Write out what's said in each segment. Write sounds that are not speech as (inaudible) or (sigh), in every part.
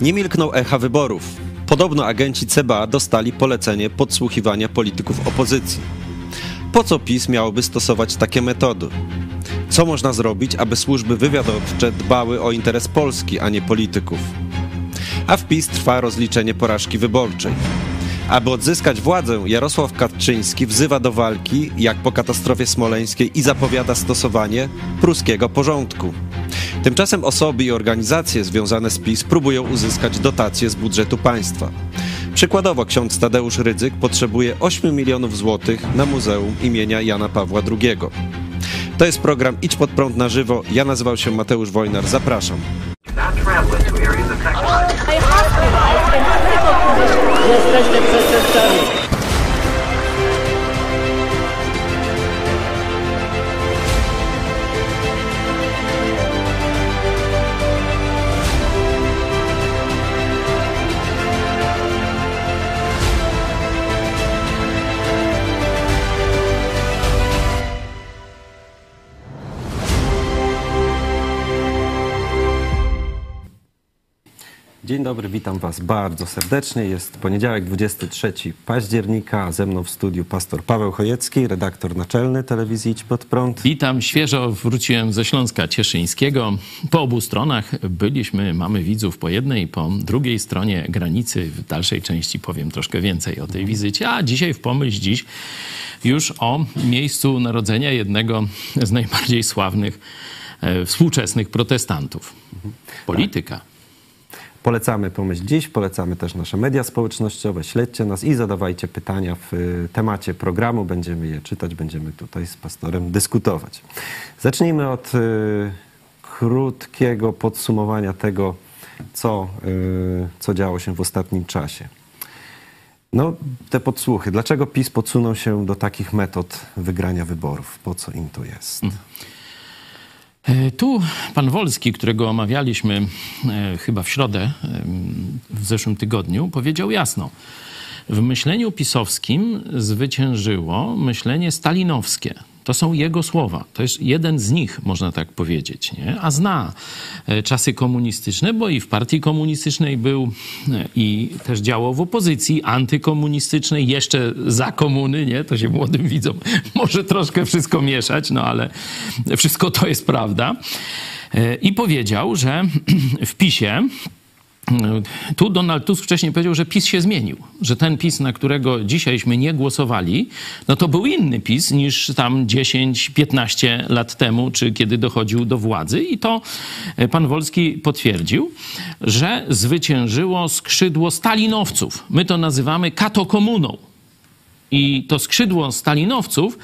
Nie milkną echa wyborów. Podobno agenci CBA dostali polecenie podsłuchiwania polityków opozycji. Po co PiS miałoby stosować takie metody? Co można zrobić, aby służby wywiadowcze dbały o interes Polski, a nie polityków? A w PiS trwa rozliczenie porażki wyborczej. Aby odzyskać władzę, Jarosław Kaczyński wzywa do walki, jak po katastrofie smoleńskiej, i zapowiada stosowanie pruskiego porządku. Tymczasem osoby i organizacje związane z PiS próbują uzyskać dotacje z budżetu państwa. Przykładowo ksiądz Tadeusz Rydzyk potrzebuje 8 milionów złotych na Muzeum imienia Jana Pawła II. To jest program Idź pod prąd na żywo. Ja nazywam się Mateusz Wojnar. Zapraszam. Jesteście przestępcami. Dzień dobry, witam Was bardzo serdecznie. Jest poniedziałek, 23 października, a ze mną w studiu pastor Paweł Chojecki, redaktor naczelny telewizji Idź Pod Prąd. Witam, świeżo wróciłem ze Śląska Cieszyńskiego. Po obu stronach byliśmy, mamy widzów po jednej, po drugiej stronie granicy. W dalszej części powiem troszkę więcej o tej wizycie, a dzisiaj w pomyśl dziś już o miejscu narodzenia jednego z najbardziej sławnych e, współczesnych protestantów. Polityka. Polecamy Pomyśl Dziś, polecamy też nasze media społecznościowe. Śledźcie nas i zadawajcie pytania w y, temacie programu. Będziemy je czytać, będziemy tutaj z pastorem dyskutować. Zacznijmy od y, krótkiego podsumowania tego, co, y, co działo się w ostatnim czasie. No, te podsłuchy. Dlaczego PiS podsunął się do takich metod wygrania wyborów? Po co im to jest? E, Tu pan Wolski, którego omawialiśmy e, chyba w środę e, w zeszłym tygodniu, powiedział jasno. W myśleniu pisowskim zwyciężyło myślenie stalinowskie. To są jego słowa. To jest jeden z nich, można tak powiedzieć. Nie? A zna e, czasy komunistyczne, bo i w partii komunistycznej był e, i też działał w opozycji antykomunistycznej, jeszcze za komuny, nie? To się młodym widzom (laughs) może troszkę wszystko mieszać, no ale wszystko to jest prawda. E, I powiedział, że (clears throat) w PiSie tu Donald Tusk wcześniej powiedział, że PiS się zmienił, że ten PiS, na którego dzisiajśmy nie głosowali, no to był inny PiS niż tam 10-15 lat temu, czy kiedy dochodził do władzy. I to e, pan Wolski potwierdził, że zwyciężyło skrzydło stalinowców. My to nazywamy katokomuną. I to skrzydło stalinowców,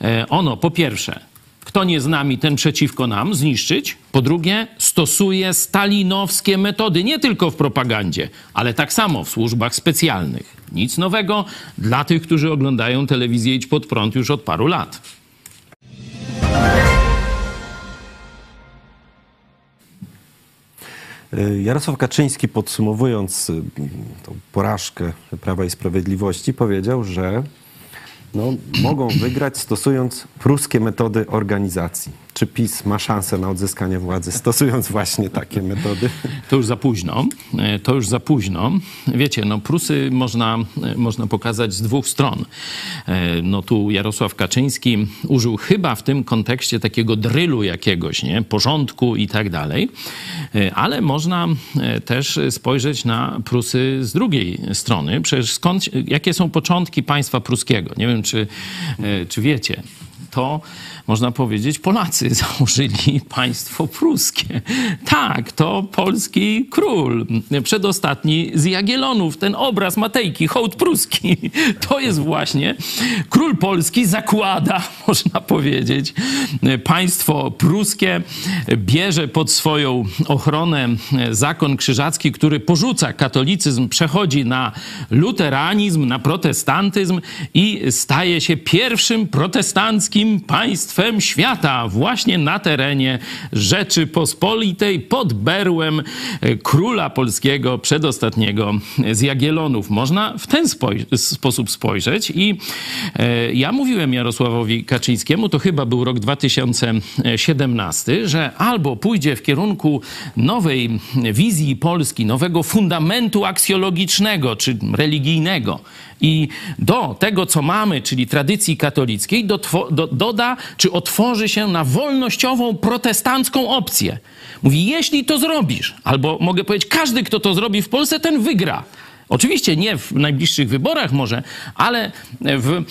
e, ono po pierwsze kto nie z nami, ten przeciwko nam, zniszczyć. Po drugie, stosuje stalinowskie metody, nie tylko w propagandzie, ale tak samo w służbach specjalnych. Nic nowego dla tych, którzy oglądają telewizję Idź Pod Prąd już od paru lat. Y, Jarosław Kaczyński podsumowując y, tą porażkę Prawa i Sprawiedliwości powiedział, że no, mogą wygrać stosując pruskie metody organizacji. Czy PiS ma szansę na odzyskanie władzy stosując właśnie takie metody? To już za późno. E, To już za późno. Wiecie, no Prusy można, e, można pokazać z dwóch stron. E, No tu Jarosław Kaczyński użył chyba w tym kontekście takiego drylu jakiegoś, nie? Porządku i tak dalej. Ale można też spojrzeć na Prusy z drugiej strony. Przecież skąd, jakie są początki państwa pruskiego? Nie wiem, czy, czy wiecie. To można powiedzieć, Polacy (laughs) założyli państwo pruskie. Tak, to polski król, przedostatni z Jagiellonów, ten obraz Matejki, hołd pruski. (laughs) To jest właśnie król polski zakłada, (laughs) można powiedzieć, państwo pruskie, bierze pod swoją ochronę zakon krzyżacki, który porzuca katolicyzm, przechodzi na luteranizm, na protestantyzm i staje się pierwszym protestanckim państwem Królestwem Świata, właśnie na terenie Rzeczypospolitej, pod berłem e, króla polskiego, przedostatniego z Jagielonów. Można w ten spoj- sposób spojrzeć i e, ja mówiłem Jarosławowi Kaczyńskiemu, to chyba był rok 2017, że albo pójdzie w kierunku nowej wizji Polski, nowego fundamentu aksjologicznego czy religijnego, i do tego, co mamy, czyli tradycji katolickiej, do, do, doda czy otworzy się na wolnościową protestancką opcję. Mówi, jeśli to zrobisz, albo mogę powiedzieć, każdy, kto to zrobi w Polsce, ten wygra. Oczywiście nie w najbliższych wyborach może, ale w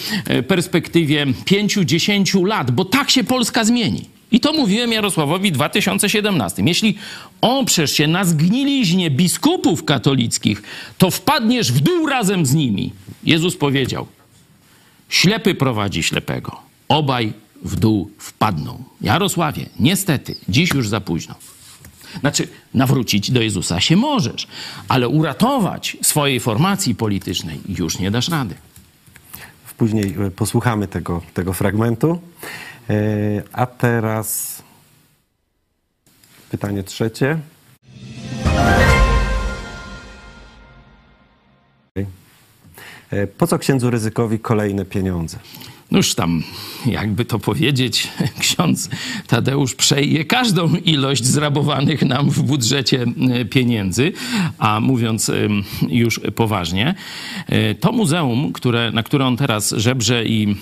perspektywie 5-10 lat, bo tak się Polska zmieni. I to mówiłem Jarosławowi w 2017. Jeśli oprzesz się na zgniliźnie biskupów katolickich, to wpadniesz w dół razem z nimi. Jezus powiedział: Ślepy prowadzi ślepego, obaj w dół wpadną. Jarosławie, niestety, dziś już za późno. Znaczy, nawrócić do Jezusa się możesz, ale uratować swojej formacji politycznej już nie dasz rady. Później e, posłuchamy tego, tego fragmentu. E, a teraz pytanie trzecie. E, po co księdzu ryzykowi kolejne pieniądze? Noż tam, jakby to powiedzieć, (laughs) ksiądz Tadeusz przejdzie każdą ilość zrabowanych nam w budżecie e, pieniędzy, a mówiąc już poważnie, to muzeum, które, na które on teraz żebrze i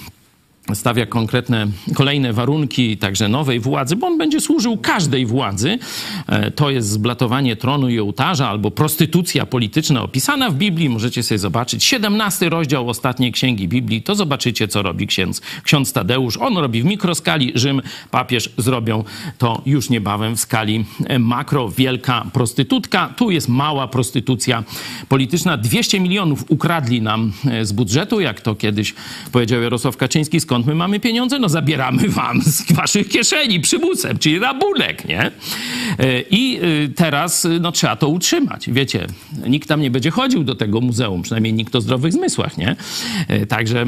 stawia konkretne, kolejne warunki także nowej władzy, bo on będzie służył każdej władzy. E, to jest zblatowanie tronu i ołtarza albo prostytucja polityczna opisana w Biblii. Możecie sobie zobaczyć 17 rozdział ostatniej księgi Biblii. To zobaczycie, co robi ksiądz, ksiądz Tadeusz. On robi w mikroskali, Rzym, papież zrobią to już niebawem w skali e, makro. Wielka prostytutka. Tu jest mała prostytucja polityczna. 200 milionów ukradli nam e, z budżetu, jak to kiedyś powiedział Jarosław Kaczyński, skąd my mamy pieniądze? No zabieramy wam z waszych kieszeni przymusem, czyli rabunek, nie? E, I e, teraz no, trzeba to utrzymać. Wiecie, nikt tam nie będzie chodził do tego muzeum, przynajmniej nikt o zdrowych zmysłach, nie? E, także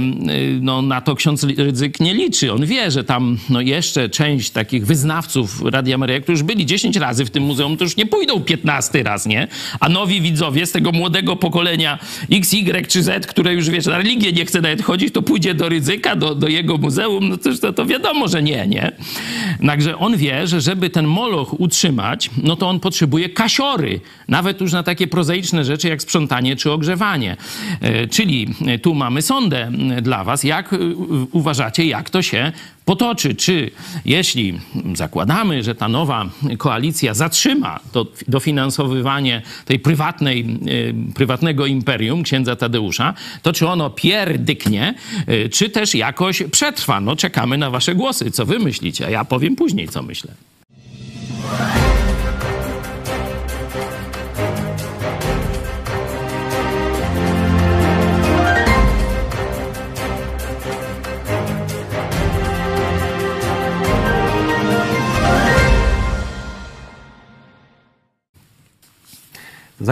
no, na to ksiądz Rydzyk nie liczy. On wie, że tam no, jeszcze część takich wyznawców Radia Maryja, którzy już byli 10 razy w tym muzeum, to już nie pójdą 15 raz, nie? A nowi widzowie z tego młodego pokolenia X, Y czy Z, które już, wiesz, na religię nie chce nawet chodzić, to pójdzie do Rydzyka, do, do jego muzeum, no to, to wiadomo, że nie, nie? Także on wie, że żeby ten moloch utrzymać, no to on potrzebuje kasiory, nawet już na takie prozaiczne rzeczy jak sprzątanie czy ogrzewanie. E, czyli tu mamy sondę dla was, jak e, uważacie, jak to się potoczy. Czy jeśli zakładamy, że ta nowa koalicja zatrzyma to dofinansowywanie tej prywatnej, e, prywatnego imperium księdza Tadeusza, to czy ono pierdyknie, czy też jakoś przetrwa? No czekamy na wasze głosy. Co wy myślicie? A ja powiem później, co myślę.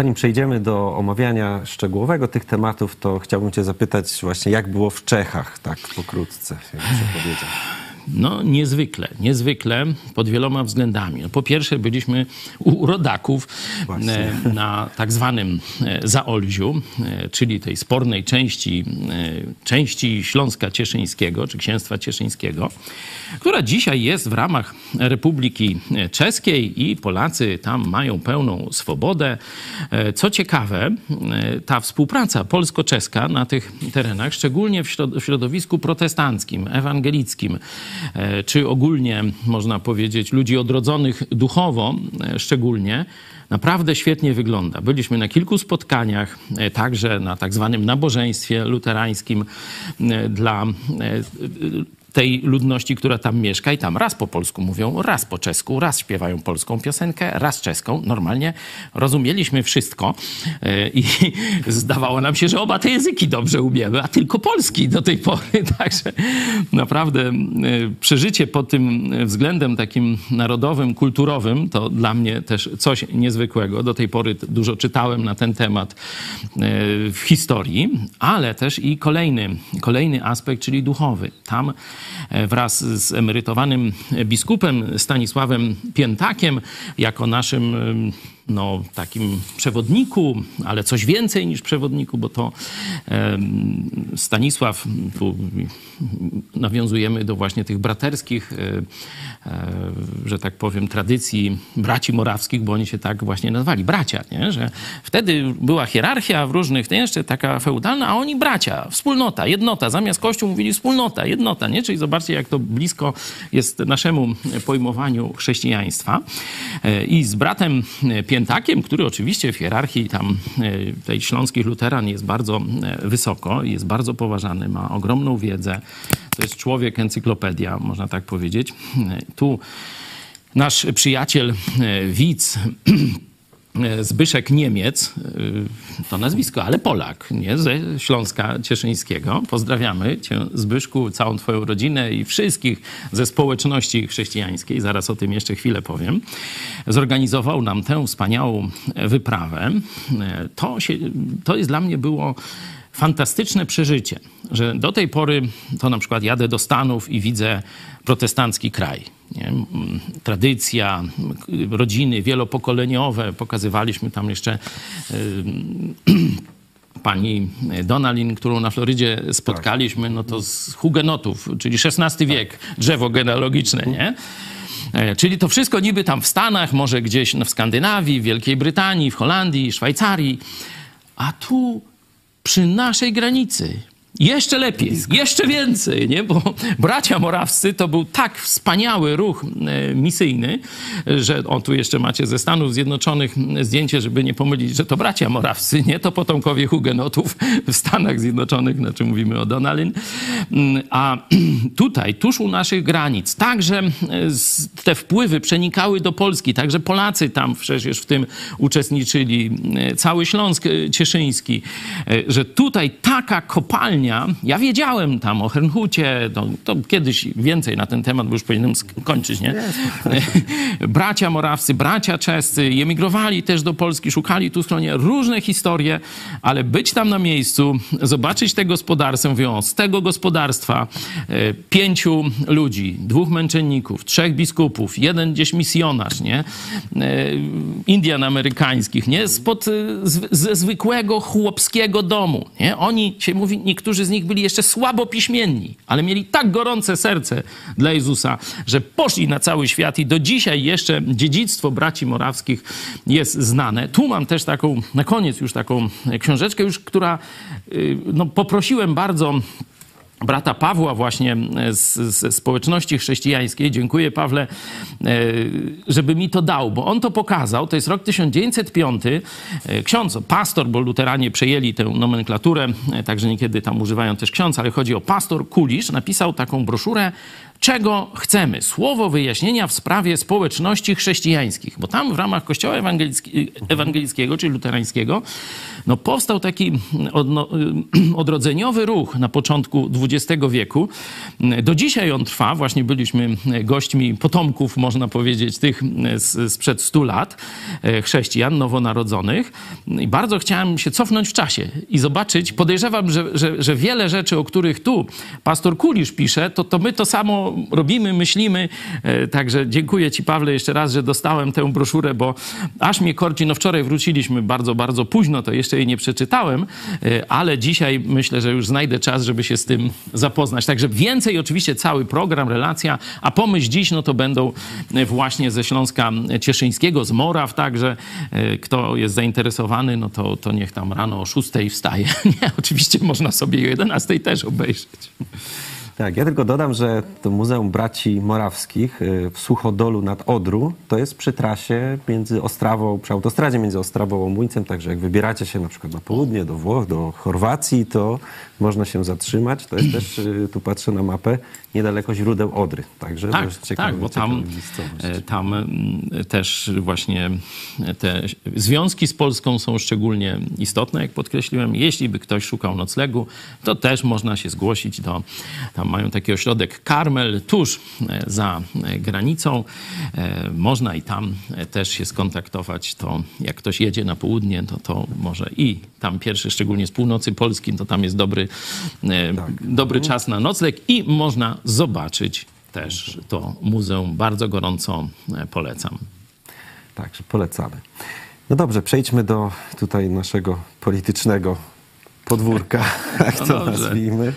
Zanim przejdziemy do omawiania szczegółowego tych tematów, to chciałbym Cię zapytać właśnie, jak było w Czechach, tak pokrótce, jakbyś powiedział. No niezwykle, niezwykle pod wieloma względami. No, po pierwsze byliśmy u rodaków Właśnie. E, na tak zwanym e, Zaolziu, e, czyli tej spornej części, części Śląska Cieszyńskiego, czy Księstwa Cieszyńskiego, która dzisiaj jest w ramach Republiki Czeskiej i Polacy tam mają pełną swobodę. Co ciekawe, ta współpraca polsko-czeska na tych terenach, szczególnie w środowisku protestanckim, ewangelickim, czy ogólnie można powiedzieć ludzi odrodzonych duchowo e, szczególnie, naprawdę świetnie wygląda. Byliśmy na kilku spotkaniach, e, także na tak zwanym nabożeństwie luterańskim dla tej ludności, która tam mieszka i tam raz po polsku mówią, raz po czesku, raz śpiewają polską piosenkę, raz czeską. Normalnie rozumieliśmy wszystko e, i (laughs) zdawało nam się, że oba te języki dobrze umiemy, a tylko polski do tej pory. (laughs) Także naprawdę e, przeżycie pod tym względem takim narodowym, kulturowym to dla mnie też coś niezwykłego. Do tej pory dużo czytałem na ten temat e, w historii, ale też i kolejny, kolejny aspekt, czyli duchowy. Tam wraz z emerytowanym biskupem Stanisławem Piętakiem jako naszym no, takim przewodniku, ale coś więcej niż przewodniku, bo to e, Stanisław, tu nawiązujemy do właśnie tych braterskich, e, e, że tak powiem, tradycji braci morawskich, bo oni się tak właśnie nazwali, bracia, nie? że wtedy była hierarchia w różnych, nie? jeszcze taka feudalna, a oni bracia, wspólnota, jednota, zamiast kościół mówili wspólnota, jednota, nie? czyli zobaczcie, jak to blisko jest naszemu pojmowaniu chrześcijaństwa. E, I z bratem Piętakiem, który oczywiście w hierarchii tam e, tej śląskich luteran jest bardzo e, wysoko, jest bardzo poważany, ma ogromną wiedzę. To jest człowiek encyklopedia, można tak powiedzieć. E, tu nasz przyjaciel widz Zbyszek Niemiec, to nazwisko, ale Polak, nie? Ze Śląska Cieszyńskiego. Pozdrawiamy cię, Zbyszku, całą twoją rodzinę i wszystkich ze społeczności chrześcijańskiej. Zaraz o tym jeszcze chwilę powiem. Zorganizował nam tę wspaniałą wyprawę. To, się, to jest dla mnie było fantastyczne przeżycie, że do tej pory to na przykład jadę do Stanów i widzę protestancki kraj. Nie? Tradycja, rodziny wielopokoleniowe. Pokazywaliśmy tam jeszcze (clears throat) pani Donalin, którą na Florydzie spotkaliśmy, no to z hugenotów, czyli XVI wiek, drzewo genealogiczne, nie? E, czyli to wszystko niby tam w Stanach, może gdzieś w Skandynawii, w Wielkiej Brytanii, w Holandii, Szwajcarii, a tu przy naszej granicy. Jeszcze lepiej, jeszcze więcej, nie? bo bracia morawscy to był tak wspaniały ruch e, misyjny, że o tu jeszcze macie ze Stanów Zjednoczonych zdjęcie, żeby nie pomylić, że to bracia morawscy, nie to potomkowie hugenotów (laughs) w Stanach Zjednoczonych, znaczy mówimy o Donalin. Mm, a (clears throat) tutaj, tuż u naszych granic, także e, te wpływy przenikały do Polski, także Polacy tam przecież w tym uczestniczyli, e, cały Śląsk Cieszyński, że tutaj taka kopalnia ja wiedziałem tam o Hernhucie, to, to, kiedyś więcej na ten temat, bo już powinienem skończyć, nie? (laughs) bracia morawscy, bracia czescy emigrowali też do Polski, szukali tu schronie różne historie, ale być tam na miejscu, zobaczyć te gospodarstwo, mówią, z tego gospodarstwa e, pięciu ludzi, dwóch męczenników, trzech biskupów, jeden gdzieś misjonarz, nie? E, Indian amerykańskich, nie? Spod, z, ze zwykłego chłopskiego domu, nie? Oni się mówi, niektórzy niektórzy z nich byli jeszcze słabo piśmienni, ale mieli tak gorące serce dla Jezusa, że poszli na cały świat i do dzisiaj jeszcze dziedzictwo braci morawskich jest znane. Tu mam też taką, na koniec już taką książeczkę, już, która y, no, poprosiłem bardzo brata Pawła właśnie ze społeczności chrześcijańskiej, dziękuję Pawle, e, żeby mi to dał, bo on to pokazał, to jest rok 1905, e, ksiądz, pastor, bo luteranie przejęli tę nomenklaturę, e, także niekiedy tam używają też ksiądz, ale chodzi o pastor Kulisz, napisał taką broszurę czego chcemy. Słowo wyjaśnienia w sprawie społeczności chrześcijańskich, bo tam w ramach Kościoła Ewangelickiego, czyli luterańskiego, no powstał taki odno, (clears throat) odrodzeniowy ruch na początku XX wieku. Do dzisiaj on trwa. Właśnie byliśmy gośćmi potomków, można powiedzieć, tych sprzed 100 lat, e, chrześcijan nowonarodzonych. I bardzo chciałem się cofnąć w czasie i zobaczyć. Podejrzewam, że, że, że wiele rzeczy, o których tu pastor Kulisz pisze, to, to my to samo robimy, myślimy. E, także dziękuję Ci, Pawle, jeszcze raz, że dostałem tę broszurę, bo aż mnie korci. No wczoraj wróciliśmy bardzo, bardzo późno, to jeszcze jej nie przeczytałem, e, ale dzisiaj myślę, że już znajdę czas, żeby się z tym zapoznać. Także więcej oczywiście cały program, relacja, a pomyśl dziś, no to będą e, właśnie ze Śląska Cieszyńskiego, z Moraw także. Kto jest zainteresowany, no to, to niech tam rano o 6 wstaje. (laughs) Nie, oczywiście można sobie o 11 też obejrzeć. Tak, ja tylko dodam, że to Muzeum Braci Morawskich y, w Suchodolu nad Odru to jest przy trasie między Ostrawą, przy autostradzie między Ostrawą a Łomuńcem, także jak wybieracie się na przykład na południe, do Włoch, do Chorwacji, to można się zatrzymać. To jest też, y, tu patrzę na mapę, niedaleko źródeł Odry. Także tak, jest ciekawe, tak, bo tam, e, tam też właśnie te związki z Polską są szczególnie istotne, jak podkreśliłem. Jeśli by ktoś szukał noclegu, to też można się zgłosić do tam mają taki ośrodek Karmel tuż e, za e, granicą. E, Można i tam e, też się skontaktować. To jak ktoś jedzie na południe, to to może i tam pierwszy, szczególnie z północy Polski, to tam jest dobry, e, dobry czas na nocleg i można zobaczyć też to muzeum. Bardzo gorąco e, polecam. Także polecamy. No dobrze, przejdźmy do tutaj naszego politycznego podwórka, (laughs) jak No to dobrze. nazwijmy.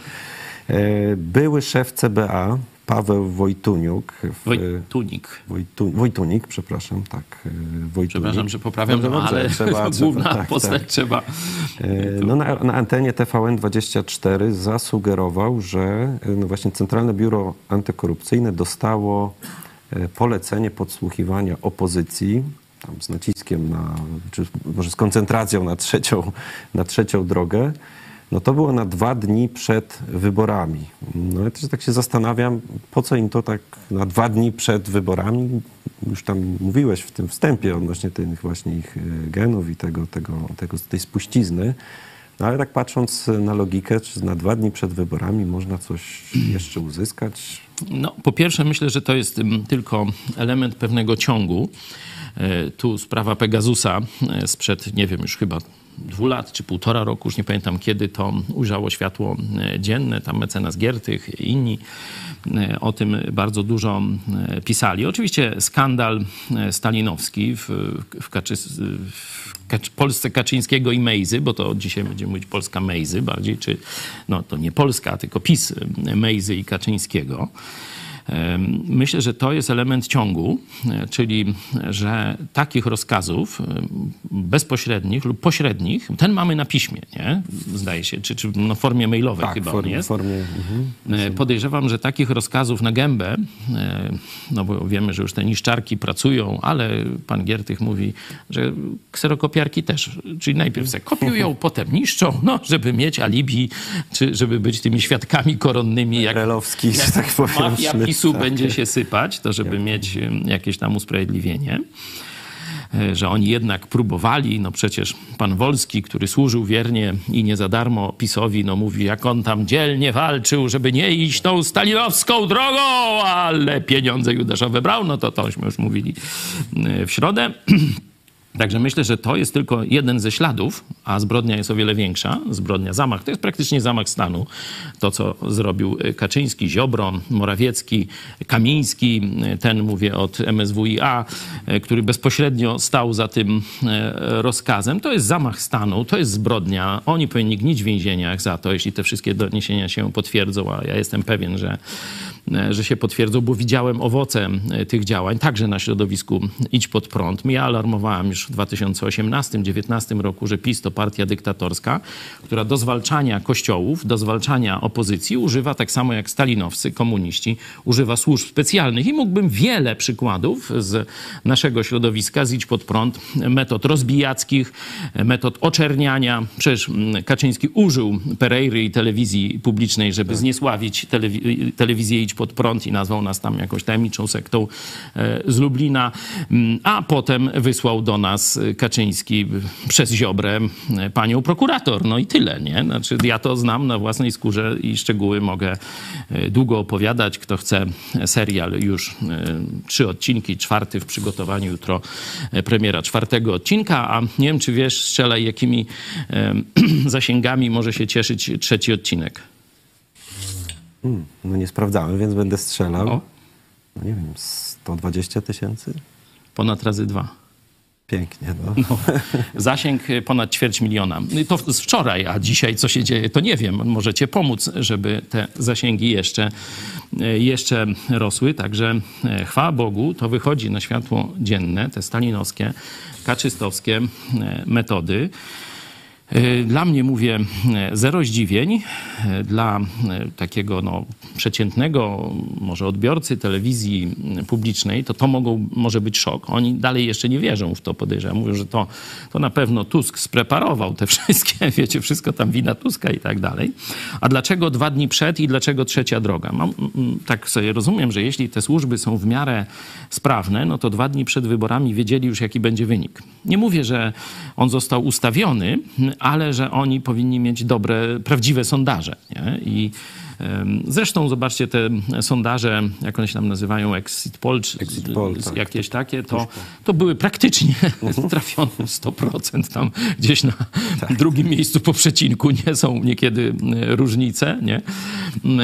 E, Były szef CBA, Paweł Wojtuniuk. w- Wojtunik. Wojtu, Wojtunik, przepraszam, tak. e, Wojtunik. Przepraszam, że poprawiam, no, dobrze, ale (laughs) trzeba- główna trzeba, tak, postać tak. trzeba. E, No, na, na antenie TVN24 zasugerował, że e, no właśnie Centralne Biuro Antykorupcyjne dostało polecenie podsłuchiwania opozycji, tam z naciskiem na, czy może z koncentracją na trzecią, na trzecią drogę. No to było na dwa dni przed wyborami. No ja też tak się zastanawiam, po co im to tak na dwa dni przed wyborami? Już tam mówiłeś w tym wstępie odnośnie tych właśnie ich e, genów i tego, tego, tego, tej spuścizny. No ale tak patrząc na logikę, czy na dwa dni przed wyborami można coś jeszcze uzyskać? No, po pierwsze, myślę, że to jest tylko element pewnego ciągu. E, Tu sprawa Pegasusa e, sprzed, nie wiem, już chyba dwóch lat czy półtora roku, już nie pamiętam kiedy to ujrzało światło e, dzienne. Tam mecenas Giertych i inni o tym bardzo dużo pisali. Oczywiście skandal stalinowski w, w, Kaczy, w Polsce Kaczyńskiego i Mejzy, bo to dzisiaj będziemy mówić Polska Mejzy bardziej, czy no to nie Polska, tylko PiS Mejzy i Kaczyńskiego. Myślę, że to jest element ciągu, e, czyli że takich rozkazów bezpośrednich lub pośrednich, ten mamy na piśmie, nie? Zdaje się, czy, czy no, w formie mailowej Tak, chyba formie, jest. formie mhm. E, Podejrzewam, że takich rozkazów na gębę, e, no bo wiemy, że już te niszczarki pracują, ale pan Giertych mówi, że kserokopiarki też, czyli najpierw se kopiują, (laughs) potem niszczą, no, żeby mieć alibi, czy żeby być tymi świadkami koronnymi, jak Relowski, że tak powiem. mafia PiSu tak. będzie się sypać, to żeby mieć jakieś tam usprawiedliwienie. E, Że oni jednak próbowali, no przecież pan Wolski, który służył wiernie i nie za darmo PiSowi, no mówi, jak on tam dzielnie walczył, żeby nie iść tą stalinowską drogą, ale pieniądze judaszowe brał, no to tośmy już mówili e, w środę. (clears throat) Także myślę, że to jest tylko jeden ze śladów, a zbrodnia jest o wiele większa. Zbrodnia, zamach, to jest praktycznie zamach stanu. To, co zrobił Kaczyński, Ziobro, Morawiecki, Kamiński, ten mówię od MSWiA, który bezpośrednio stał za tym e, rozkazem. To jest zamach stanu, to jest zbrodnia. Oni powinni gnić w więzieniach za to, jeśli te wszystkie doniesienia się potwierdzą, a ja jestem pewien, że e, że się potwierdzą, bo widziałem owoce e, tych działań, także na środowisku Idź Pod Prąd. Ja alarmowałem już w 2018-2019 roku, że PiS to partia dyktatorska, która do zwalczania kościołów, do zwalczania opozycji używa tak samo jak stalinowcy, komuniści, używa służb specjalnych. I mógłbym wiele przykładów z naszego środowiska, z Idź Pod Prąd, metod rozbijackich, metod oczerniania. Przecież mm, Kaczyński użył Pereiry i telewizji publicznej, żeby zniesławić telewi- telewizję Idź Pod Prąd i nazwał nas tam jakąś tajemniczą sektą e, z Lublina. Mm, A potem wysłał do nas e, Kaczyński przez Ziobrę e, panią prokurator. No i tyle, nie? Znaczy ja to znam na własnej skórze i szczegóły mogę długo opowiadać. Kto chce serial już trzy odcinki, czwarty w przygotowaniu, jutro premiera czwartego odcinka, a nie wiem, czy wiesz, strzelaj, jakimi (clears throat) zasięgami może się cieszyć trzeci odcinek. No nie sprawdzałem, więc będę strzelał. O. No nie wiem, 120 tysięcy? Ponad razy dwa. Pięknie, no. Zasięg y, ponad ćwierć miliona. No To z wczoraj, a dzisiaj co się dzieje, to nie wiem. Możecie pomóc, żeby te zasięgi jeszcze, y, jeszcze rosły. Także y, chwała Bogu, to wychodzi na światło dzienne, te stalinowskie, kaczystowskie metody. Y, Dla mnie mówię y, zero zdziwień. Y, Dla y, takiego no, przeciętnego może odbiorcy telewizji publicznej to to może być szok. Oni dalej jeszcze nie wierzą w to, podejrzewam. Mówią, że to, to na pewno Tusk spreparował te (laughs) wszystkie, wiecie, wszystko tam wina Tuska i tak dalej. A dlaczego dwa dni przed i dlaczego trzecia droga? Tak sobie rozumiem, że jeśli te służby są w miarę sprawne, no to dwa dni przed wyborami wiedzieli już, jaki będzie wynik. Nie mówię, że on został ustawiony, ale że oni powinni mieć dobre, prawdziwe sondaże. Nie? I Zresztą zobaczcie te sondaże, jak one się tam nazywają, exit poll, czy Exit poll, tak. jakieś takie, to, to były praktycznie (laughs) trafione 100%. Tam gdzieś na drugim miejscu po przecinku nie są niekiedy e, różnice. Nie?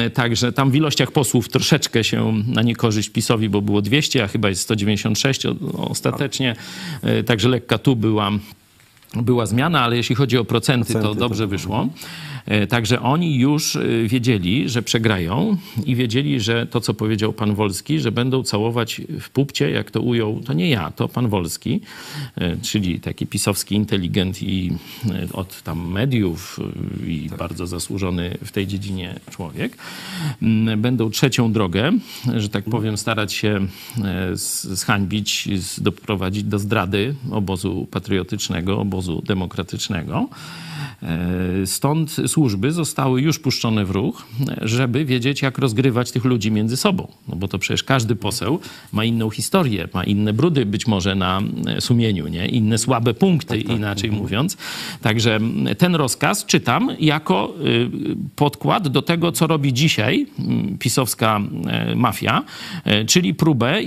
Także tam w ilościach posłów troszeczkę się na niekorzyść PiSowi, bo było 200, a chyba jest 196 ostatecznie. E, także lekka tu była była zmiana, ale jeśli chodzi o procenty, procenty to dobrze to... wyszło. E, także oni już e, wiedzieli, że przegrają i wiedzieli, że to, co powiedział pan Wolski, że będą całować w pupcie, jak to ujął, to nie ja, to pan Wolski, e, czyli taki pisowski inteligent i od tam mediów i tak. bardzo zasłużony w tej dziedzinie człowiek. Mm, będą trzecią drogę, że tak powiem, starać się zhańbić, doprowadzić do zdrady obozu patriotycznego, obozu demokratycznego. E, stąd służby zostały już puszczone w ruch, żeby wiedzieć, jak rozgrywać tych ludzi między sobą. No bo to przecież każdy poseł ma inną historię, ma inne brudy być może na sumieniu, nie? inne słabe punkty, tak, tak. inaczej mówiąc. Także ten rozkaz czytam jako y, podkład do tego, co robi dzisiaj mm, pisowska e, mafia, e, czyli próbę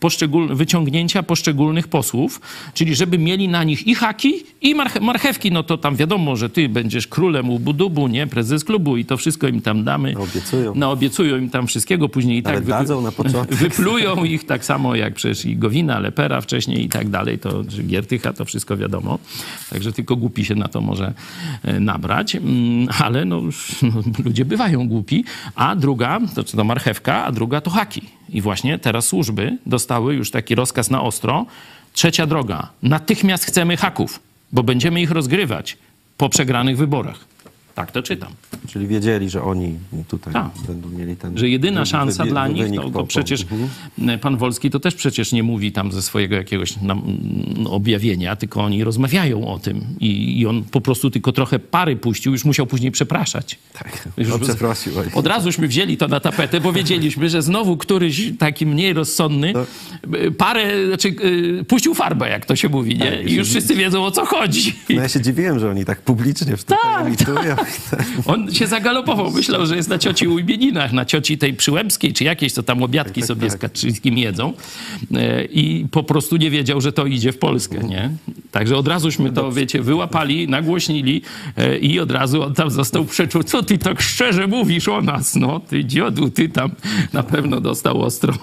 poszczegól wyciągnięcia poszczególnych posłów, czyli żeby mieli na nich i haki, i marchewki, no to tam wiadomo, że ty będziesz królem u Budubu, nie? Prezes klubu i to wszystko im tam damy. Obiecują. No, obiecują im tam wszystkiego, później i tak dadzą na początek. (laughs) wyplują ich tak samo jak przecież i Gowina, Lepera wcześniej i tak dalej, to Giertycha, to wszystko wiadomo. Także tylko głupi się na to może e, nabrać, mm, ale no, (laughs) no, ludzie bywają głupi. A druga, to czy to marchewka, a druga to haki. I właśnie teraz służby dostały już taki rozkaz na ostro. Trzecia droga. Natychmiast chcemy haków, bo będziemy ich rozgrywać po przegranych wyborach. Tak to czytam. Czyli wiedzieli, że oni tutaj Ta. będą mieli ten. Że jedyna szansa wy, dla nich, to, to przecież mhm. pan Wolski to też przecież nie mówi tam ze swojego jakiegoś nam, objawienia, tylko oni rozmawiają o tym I, i, on po prostu tylko trochę pary puścił, już musiał później przepraszać. Tak, już no, przeprosił. Od razuśmy wzięli to na tapetę, bo wiedzieliśmy, że znowu któryś taki mniej rozsądny to... parę, znaczy y, puścił farbę, jak to się mówi, nie? Tak, I już wszyscy wiedzą o co chodzi. No ja się dziwiłem, że oni tak publicznie w tym tak, tak. (laughs) On się zagalopował, myślał, że jest na cioci u imieninach, na cioci tej przyłębskiej, czy jakieś, co tam obiadki tak, sobie tak. z Kaczyńskim jedzą e, i po prostu nie wiedział, że to idzie w Polskę, nie? Także od razuśmy to, wiecie, wyłapali, nagłośnili e, i od razu on tam został przeczuł, co ty tak szczerze mówisz o nas, no, ty dziodu, ty tam na pewno dostał ostro,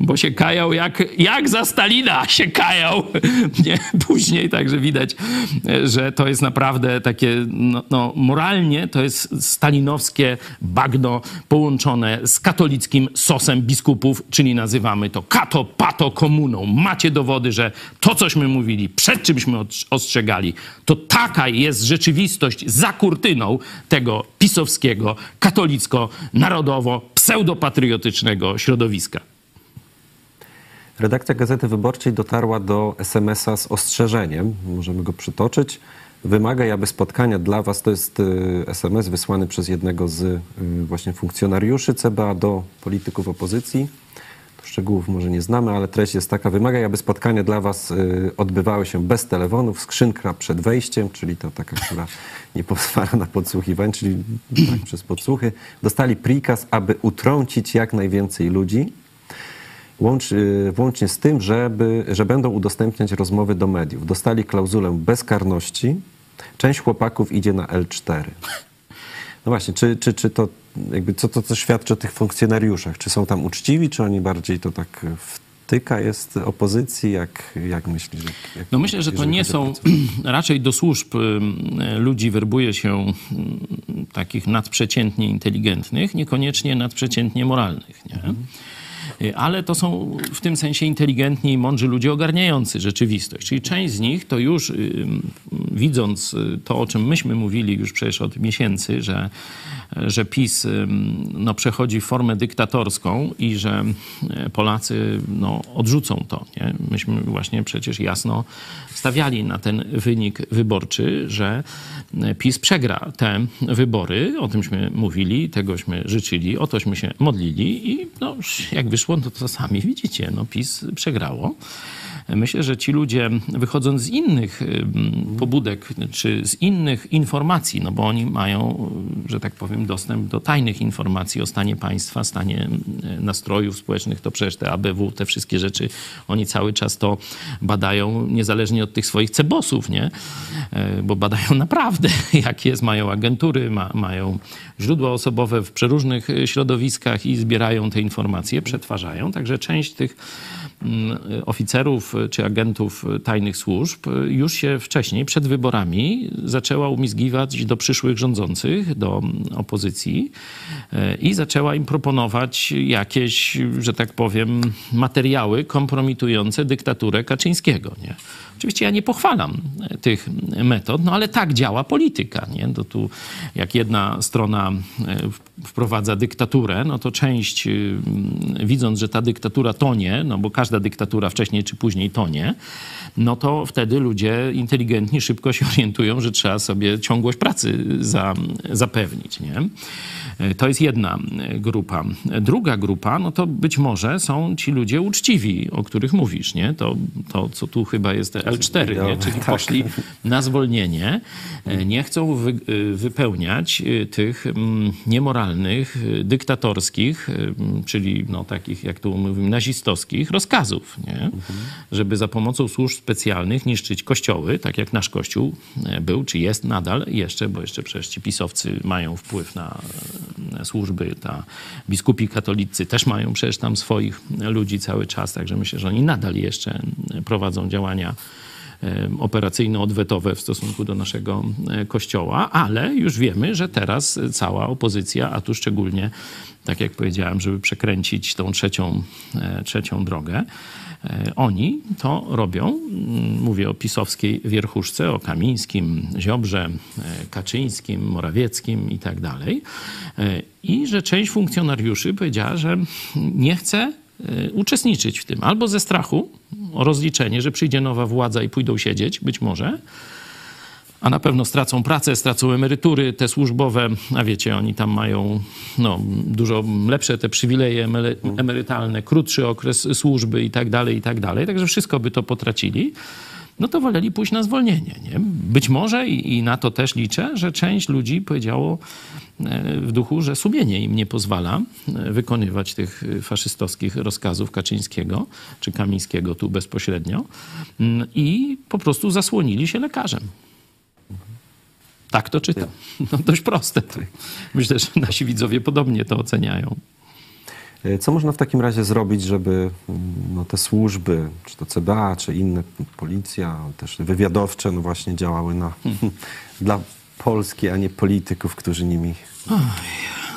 bo się kajał jak, jak za Stalina się kajał, nie? Później, także widać, e, że to jest naprawdę takie, no, no moralnie to jest stalinowskie bagno połączone z katolickim sosem biskupów, czyli nazywamy to kato, pato komuną. Macie dowody, że to, cośmy mówili, przed czymśmy ostrzegali, to taka jest rzeczywistość za kurtyną tego pisowskiego, katolicko-narodowo-pseudopatriotycznego środowiska. Redakcja Gazety Wyborczej dotarła do SMS-a z ostrzeżeniem. Możemy go przytoczyć wymaga, aby spotkania dla Was, to jest SMS y, wysłany przez jednego z y, właśnie funkcjonariuszy CBA do polityków opozycji. Szczegółów może nie znamy, ale treść jest taka, wymaga, aby spotkania dla Was y, odbywały się bez telefonów, skrzynka przed wejściem, czyli to taka, która nie pozwala na podsłuchiwanie, czyli tak, (clears throat) przez podsłuchy. Dostali prikaz, aby utrącić jak najwięcej ludzi, łącz, włącznie z tym, żeby, że będą udostępniać rozmowy do mediów. Dostali klauzulę bezkarności, Część chłopaków idzie na L4. No właśnie, czy, czy, czy to jakby co to co świadczy o tych funkcjonariuszach? Czy są tam uczciwi, czy oni bardziej to tak wtyka jest opozycji? Jak, jak myślisz? Jak, no myślę, że to nie są (clears throat) raczej do służb ludzi werbuje się takich nadprzeciętnie inteligentnych, niekoniecznie nadprzeciętnie moralnych. Nie? Mhm. Y, ale to są w tym sensie inteligentni i mądrzy ludzie ogarniający rzeczywistość. Czyli część z nich to już widząc y, to, o czym myśmy mówili już przecież od miesięcy, że że PiS no, przechodzi formę dyktatorską i że Polacy no, odrzucą to. Nie? Myśmy właśnie przecież jasno stawiali na ten wynik wyborczy, że PiS przegra te wybory. O tymśmy mówili, tegośmy życzyli, o tośmy się modlili i no, jak wyszło, no to sami widzicie, no, PiS przegrało. Myślę, że ci ludzie wychodząc z innych pobudek czy z innych informacji, no bo oni mają, że tak powiem, dostęp do tajnych informacji o stanie państwa, stanie nastrojów społecznych, to przecież te ABW, te wszystkie rzeczy, oni cały czas to badają, niezależnie od tych swoich cebosów, nie? E, bo badają (laughs) naprawdę, jak jest, mają agentury, ma, mają źródła osobowe w przeróżnych środowiskach i zbierają te informacje, przetwarzają. Także część tych oficerów czy agentów tajnych służb już się wcześniej, przed wyborami, zaczęła umizgiwać do przyszłych rządzących, do opozycji e, i zaczęła im proponować jakieś, że tak powiem, materiały kompromitujące dyktaturę Kaczyńskiego. Nie? Oczywiście ja nie pochwalam tych metod, no ale tak działa polityka. Nie? To tu jak jedna strona e, wprowadza dyktaturę, no to część y, widząc, że ta dyktatura tonie, no bo każda dyktatura wcześniej czy później tonie, no to wtedy ludzie inteligentni szybko się (laughs) orientują, że trzeba sobie ciągłość pracy za, zapewnić. Nie? E, to jest jedna e, grupa. Druga grupa, no to być może są ci ludzie uczciwi, o których mówisz, nie? To, to co tu chyba jest L4, nie? czyli poszli na zwolnienie, e, nie chcą wy, wypełniać tych mm, niemoralnych, dyktatorskich, czyli no, takich, jak tu mówimy, nazistowskich rozkazów, nie? żeby za pomocą służb specjalnych niszczyć kościoły, tak jak nasz kościół był, czy jest nadal jeszcze, bo jeszcze przecież ci pisowcy mają wpływ na służby, ta biskupi katolicy też mają przecież tam swoich ludzi cały czas, także myślę, że oni nadal jeszcze prowadzą działania operacyjno-odwetowe w stosunku do naszego e, kościoła, ale już wiemy, że teraz cała opozycja, a tu szczególnie, tak jak powiedziałem, żeby przekręcić tą trzecią, e, trzecią drogę, oni to robią. Mm, mówię o pisowskiej wierchuszce, o Kamińskim, Ziobrze, Kaczyńskim, Morawieckim i tak dalej. I że część funkcjonariuszy powiedziała, że nie chce uczestniczyć w tym albo ze strachu, o rozliczenie, że przyjdzie nowa władza i pójdą siedzieć, być może, a na pewno stracą pracę, stracą emerytury te służbowe, a wiecie, oni tam mają no, dużo lepsze te przywileje emerytalne, krótszy okres służby i tak dalej, i tak dalej, także wszystko by to potracili no to woleli pójść na zwolnienie. Nie? Być może, i, i na to też liczę, że część ludzi powiedziało e, w duchu, że sumienie im nie pozwala e, wykonywać tych faszystowskich rozkazów Kaczyńskiego czy Kamińskiego tu bezpośrednio mm, i po prostu zasłonili się lekarzem. Tak to czytam. (laughs) No dość proste. Myślę, że nasi widzowie podobnie to oceniają. E, co można w takim razie zrobić, żeby mm, no, te służby, czy to CBA, czy inne, policja, też wywiadowcze, no właśnie działały na, (laughs) dla Polski, a nie polityków, którzy nimi...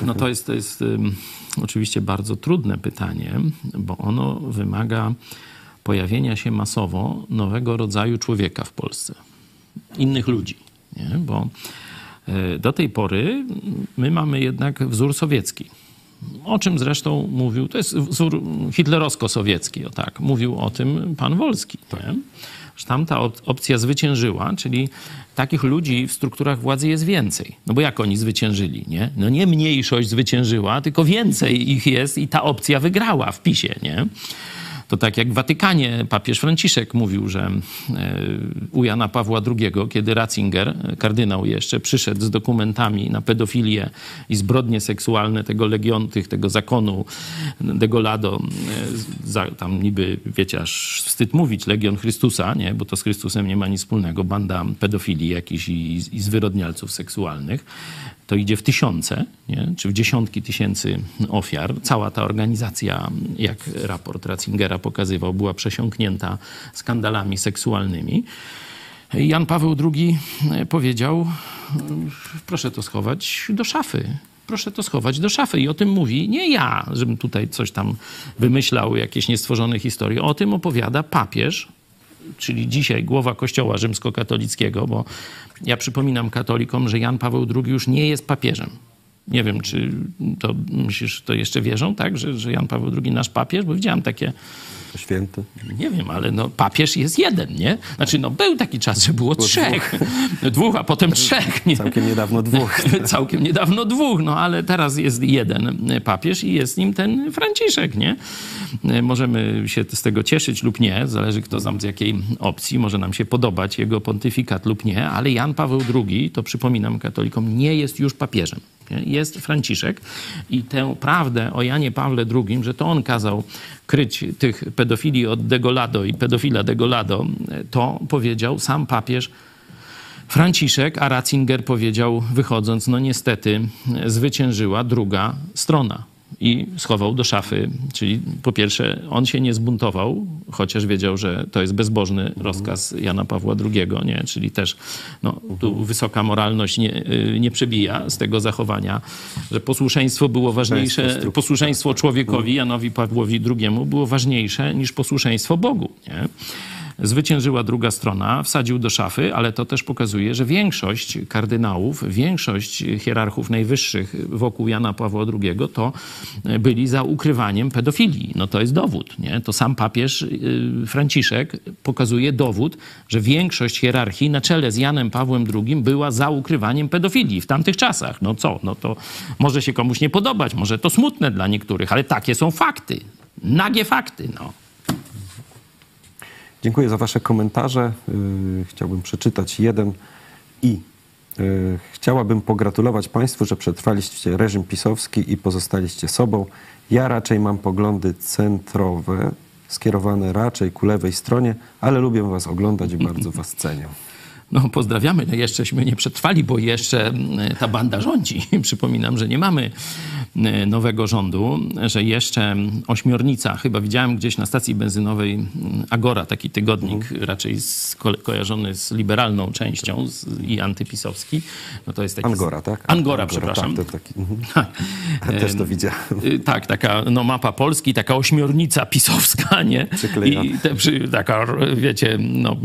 No to jest, to jest um, oczywiście bardzo trudne pytanie, bo ono wymaga pojawienia się masowo nowego rodzaju człowieka w Polsce. Innych ludzi, nie? bo e, do tej pory my mamy jednak wzór sowiecki o czym zresztą mówił, to jest wzór hitlerowsko-sowiecki, o tak, mówił o tym pan Wolski, nie? że tam ta opcja zwyciężyła, czyli takich ludzi w strukturach władzy jest więcej. No bo jak oni zwyciężyli, nie? No nie mniejszość zwyciężyła, tylko więcej ich jest i ta opcja wygrała w PiSie, nie? To tak jak w Watykanie papież Franciszek mówił, że e, u Jana Pawła II, kiedy Ratzinger, kardynał jeszcze, przyszedł z dokumentami na pedofilię i zbrodnie seksualne tego legionu, tego zakonu Degolado, e, tam niby, wiecie, aż wstyd mówić, Legion Chrystusa, nie? bo to z Chrystusem nie ma nic wspólnego, banda pedofilii jakichś i, i zwyrodnialców seksualnych to idzie w tysiące, nie? czy w dziesiątki tysięcy ofiar. Cała ta organizacja, jak raport Ratzingera pokazywał, była przesiąknięta skandalami seksualnymi. Jan Paweł II powiedział: Proszę to schować do szafy. Proszę to schować do szafy. I o tym mówi nie ja, żebym tutaj coś tam wymyślał, jakieś niestworzone historie. O tym opowiada papież czyli dzisiaj głowa Kościoła rzymskokatolickiego, bo ja przypominam katolikom, że Jan Paweł II już nie jest papieżem. Nie wiem, czy to myślisz, to jeszcze wierzą, tak, że, że Jan Paweł II nasz papież, bo widziałem takie Święty. nie wiem, ale no, papież jest jeden, nie? Znaczy, no, był taki czas, że było trzech. Dwóch, a potem trzech, nie? Całkiem niedawno dwóch. (laughs) Całkiem niedawno dwóch, no ale teraz jest jeden papież i jest nim ten Franciszek, nie? Możemy się z tego cieszyć lub nie, zależy kto znam z jakiej opcji. Może nam się podobać jego pontyfikat lub nie, ale Jan Paweł II, to przypominam katolikom, nie jest już papieżem. Jest Franciszek i tę prawdę o Janie Pawle II, że to on kazał kryć tych pedofili od Degolado i pedofila Degolado, to powiedział sam papież Franciszek, a Ratzinger powiedział, wychodząc, no niestety zwyciężyła druga strona i schował do szafy. Czyli po pierwsze, on się nie zbuntował, chociaż wiedział, że to jest bezbożny rozkaz Jana Pawła II, nie? czyli też no, tu wysoka moralność nie, y, nie przebija z tego zachowania, że posłuszeństwo było ważniejsze, posłuszeństwo człowiekowi, Janowi Pawłowi II było ważniejsze niż posłuszeństwo Bogu. Nie? Zwyciężyła druga strona, wsadził do szafy, ale to też pokazuje, że większość kardynałów, większość hierarchów najwyższych wokół Jana Pawła II to byli za ukrywaniem pedofilii. No to jest dowód. Nie? To sam papież y, Franciszek pokazuje dowód, że większość hierarchii na czele z Janem Pawłem II była za ukrywaniem pedofilii w tamtych czasach. No co? No to może się komuś nie podobać, może to smutne dla niektórych, ale takie są fakty. Nagie fakty, no. Dziękuję za Wasze komentarze. Yy, Chciałbym przeczytać jeden i yy, chciałabym pogratulować Państwu, że przetrwaliście reżim pisowski i pozostaliście sobą. Ja raczej mam poglądy centrowe, skierowane raczej ku lewej stronie, ale lubię Was oglądać i bardzo Was cenię. No, pozdrawiamy. No, jeszcześmy nie przetrwali, bo jeszcze ta banda rządzi. (laughs) Przypominam, że nie mamy nowego rządu, że jeszcze ośmiornica, chyba widziałem gdzieś na stacji benzynowej Agora, taki tygodnik Mhm. raczej z, ko- kojarzony z liberalną częścią z, i antypisowski. No to jest taki... Angora, tak? Angora, przepraszam. Tak, to taki, mhm. (laughs) Tak. Też to widziałem. Y, Tak, taka no, mapa Polski, taka ośmiornica pisowska, nie? Przyklejona. I te, przy, taka, wiecie, no,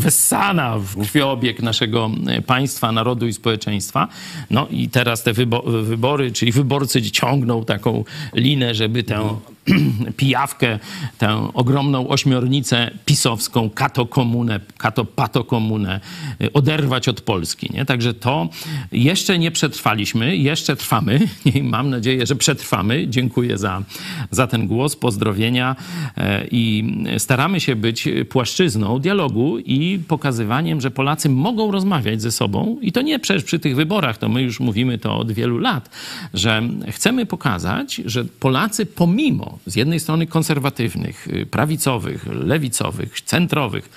wessana w krwiobieg naszego e, państwa, narodu i społeczeństwa. No i teraz te wybo- wybory, czyli wyborcy ciągną taką linę, żeby tę (clears throat) pijawkę, tę ogromną ośmiornicę pisowską, katokomunę, katopatokomunę y, oderwać od Polski. Nie? Także to jeszcze nie przetrwaliśmy, jeszcze trwamy (laughs) i mam nadzieję, że przetrwamy. Dziękuję za, za ten głos, pozdrowienia e, i staramy się być płaszczyzną dialogu i pokazywaniem, że Polacy mogą rozmawiać ze sobą i to nie przecież przy tych wyborach, to my już mówimy to od wielu lat, że chcemy pokazać, że Polacy pomimo z jednej strony konserwatywnych, y, prawicowych, lewicowych, centrowych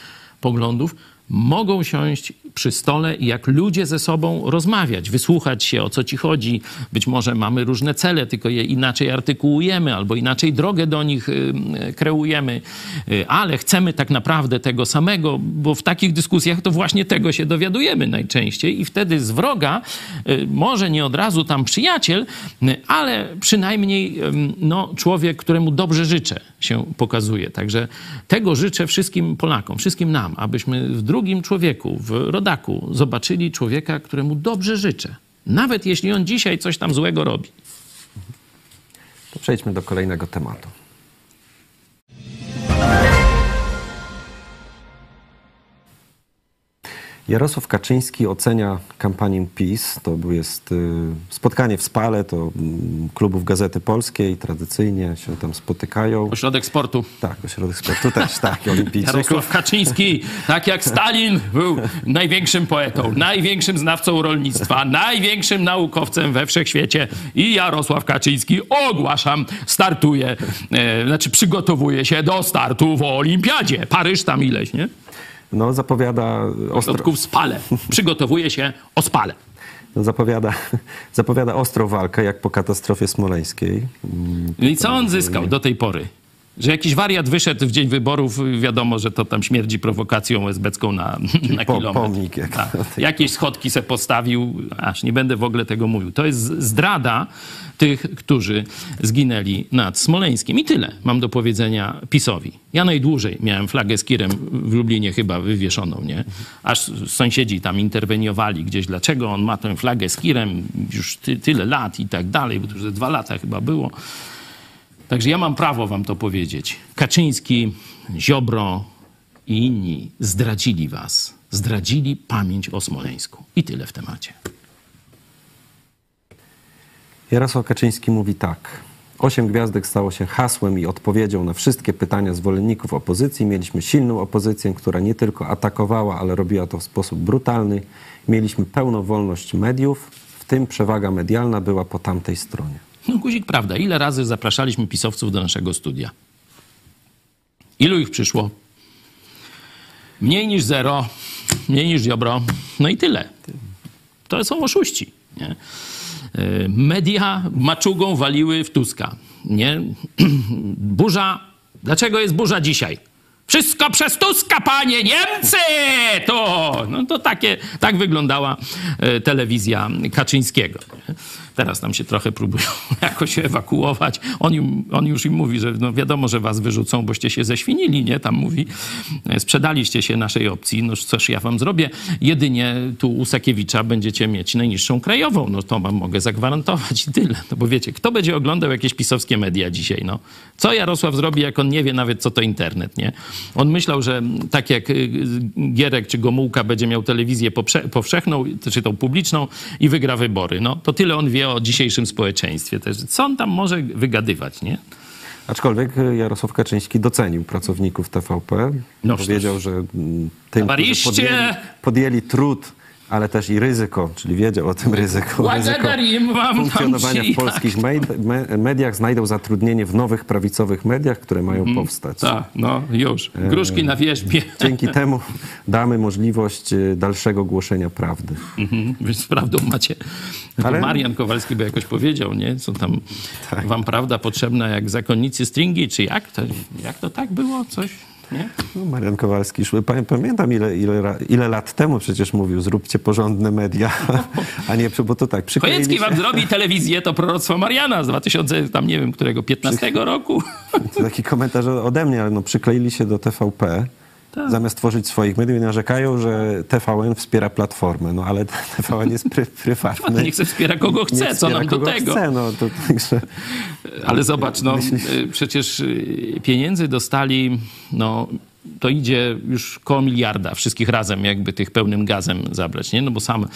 poglądów, mogą siąść przy stole i jak ludzie ze sobą rozmawiać, wysłuchać się, o co ci chodzi. Być może mamy różne cele, tylko je inaczej artykułujemy albo inaczej drogę do nich y, y, kreujemy, Y, ale chcemy tak naprawdę tego samego, bo w takich dyskusjach to właśnie tego się dowiadujemy najczęściej i wtedy z wroga, może nie od razu tam przyjaciel, ale przynajmniej no, człowiek, któremu dobrze życzę się pokazuje. Także tego życzę wszystkim Polakom, wszystkim nam, abyśmy w drugim człowieku, w rodaku zobaczyli człowieka, któremu dobrze życzę. Nawet jeśli on dzisiaj coś tam złego robi. To przejdźmy do kolejnego tematu. Jarosław Kaczyński ocenia kampanię PiS. To jest y, spotkanie w Spale, to mm, klubów Gazety Polskiej tradycyjnie się tam spotykają. Ośrodek sportu. Tak, ośrodek sportu też, (laughs) tak, olimpijczyków. Jarosław Kaczyński, tak jak Stalin był największym poetą, największym znawcą rolnictwa, największym naukowcem we wszechświecie i Jarosław Kaczyński, ogłaszam, startuje, e, znaczy przygotowuje się do startu w olimpiadzie. Paryż tam ileś, nie? No, zapowiada ostro, środku w spale. Przygotowuje się o spale. no, zapowiada, (laughs) zapowiada ostro walkę, jak po katastrofie smoleńskiej. No i co on zyskał do tej pory? Że jakiś wariat wyszedł w dzień wyborów, wiadomo, że to tam śmierdzi prowokacją esbecką na, (laughs) na po- kilometr. pomnik jak- Tak. Jakieś schodki se postawił, aż nie będę w ogóle tego mówił. To jest zdrada tych, którzy zginęli nad Smoleńskiem. I tyle mam do powiedzenia PiSowi. Ja najdłużej miałem flagę z kirem w Lublinie chyba wywieszoną, nie? Aż sąsiedzi tam interweniowali gdzieś, dlaczego on ma tę flagę z kirem już ty, tyle lat i tak dalej, bo to już ze dwa lata chyba było. Także ja mam prawo wam to powiedzieć. Kaczyński, Ziobro i inni zdradzili was. Zdradzili pamięć o Smoleńsku. I tyle w temacie. Jarosław Kaczyński mówi tak. Osiem gwiazdek stało się hasłem i odpowiedzią na wszystkie pytania zwolenników opozycji. Mieliśmy silną opozycję, która nie tylko atakowała, ale robiła to w sposób brutalny. Mieliśmy pełną wolność mediów, w tym przewaga medialna była po tamtej stronie. No guzik, prawda. Ile razy zapraszaliśmy pisowców do naszego studia? Ilu ich przyszło? Mniej niż zero, mniej niż Ziobro. No i tyle. To są oszuści. Nie? Y, Media maczugą waliły w Tuska. Nie? (clears throat) Burza. Dlaczego jest burza dzisiaj? Wszystko przez Tuska, panie Niemcy! To, no to takie, tak wyglądała e, telewizja Kaczyńskiego. Teraz tam się trochę próbują (laughs) jakoś ewakuować. On, im, on już im mówi, że no wiadomo, że was wyrzucą, boście się ześwinili, nie? Tam mówi, e, sprzedaliście się naszej opcji, no cóż ja wam zrobię? Jedynie tu u Sakiewicza będziecie mieć najniższą krajową, no to wam mogę zagwarantować i tyle. No bo wiecie, kto będzie oglądał jakieś pisowskie media dzisiaj, no? Co Jarosław zrobi, jak on nie wie nawet, co to internet, nie? On myślał, że tak jak y, Gierek czy Gomułka będzie miał telewizję powszechną, czy tą publiczną i wygra wybory, no to tyle on wie o dzisiejszym społeczeństwie też. Co on tam może wygadywać, nie? Aczkolwiek e, Jarosław Kaczyński docenił pracowników TVP. No, Powiedział, że mm, tym, podjęli, podjęli trud, ale też i ryzyko, czyli wiedział o tym ryzyku. ryzyko funkcjonowania w polskich tak. mediach znajdą zatrudnienie w nowych prawicowych mediach, które mają mhm. powstać. Tak, no już. Gruszki na wierzbie. E, dzięki (laughs) temu damy możliwość e, dalszego głoszenia prawdy. Mhm, z prawdą macie. Znaczy, ale... Marian Kowalski by jakoś powiedział, nie? Co tam tak. wam prawda potrzebna jak zakonnicy stringi, czy jak to, jak to tak było? Coś nie? No, Marian Kowalski, pamiętam ile, ile, ile lat temu przecież mówił, zróbcie porządne media, (laughs) a nie, bo to tak, Kojecki się, wam zrobi telewizję, to proroctwo Mariana z 2000, tam nie wiem, którego, 15 roku. to taki komentarz ode mnie, ale no, przykleili się do TVP, Tak. zamiast tworzyć swoich mediów narzekają, że TVN wspiera platformę, no ale TVN jest pry, (laughs) prywatny. Niech se wspiera kogo chce, Nie co wspiera nam do tego. Chce, no, to, także, Ale zobacz, no y, przecież y, pieniędzy dostali, no to idzie już koło miliarda wszystkich razem, jakby tych pełnym gazem zabrać, nie? No bo sam,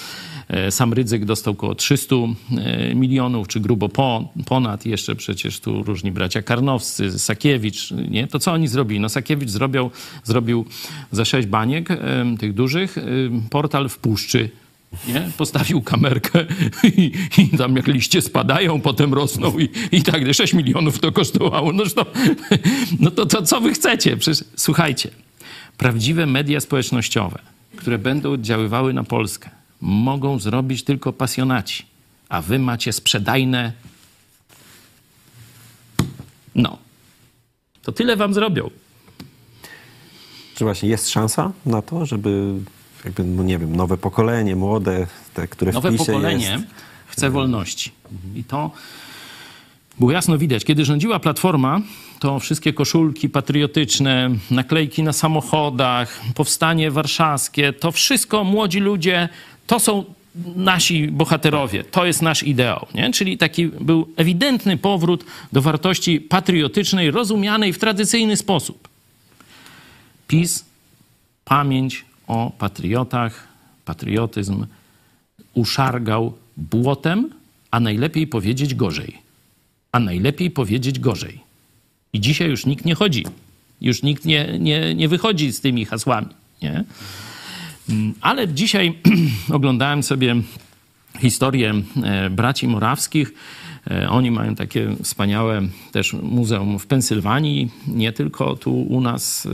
sam Rydzyk dostał około 300 e, milionów, czy grubo po, ponad, jeszcze przecież tu różni bracia Karnowscy, Sakiewicz, nie? To co oni zrobili? No Sakiewicz zrobił, zrobił za sześć baniek, em, tych dużych, portal w puszczy nie? Postawił kamerkę (laughs) i, i tam jak liście spadają, potem rosną i, i tak dalej. 6 milionów to kosztowało. No to, no to, to co wy chcecie? Przecież, słuchajcie, prawdziwe media społecznościowe, które będą oddziaływały na Polskę, mogą zrobić tylko pasjonaci, a wy macie sprzedajne... No. To tyle wam zrobią. czy właśnie jest szansa na to, żeby jakby, no nie wiem, nowe pokolenie, młode, te, które w Nowe pokolenie jest, chce wolności. I to było jasno widać. Kiedy rządziła Platforma, to wszystkie koszulki patriotyczne, naklejki na samochodach, powstanie warszawskie, to wszystko młodzi ludzie, to są nasi bohaterowie, to jest nasz ideał. Nie? Czyli taki był ewidentny powrót do wartości patriotycznej, rozumianej w tradycyjny sposób. PiS, pamięć o patriotach, patriotyzm uszargał błotem, a najlepiej powiedzieć gorzej. A najlepiej powiedzieć gorzej. I dzisiaj już nikt nie chodzi. Już nikt nie, nie, nie wychodzi z tymi hasłami. Nie? Mm, Ale dzisiaj (clears throat) oglądałem sobie historię e, braci Morawskich. E, Oni mają takie wspaniałe też muzeum w Pensylwanii, nie tylko tu u nas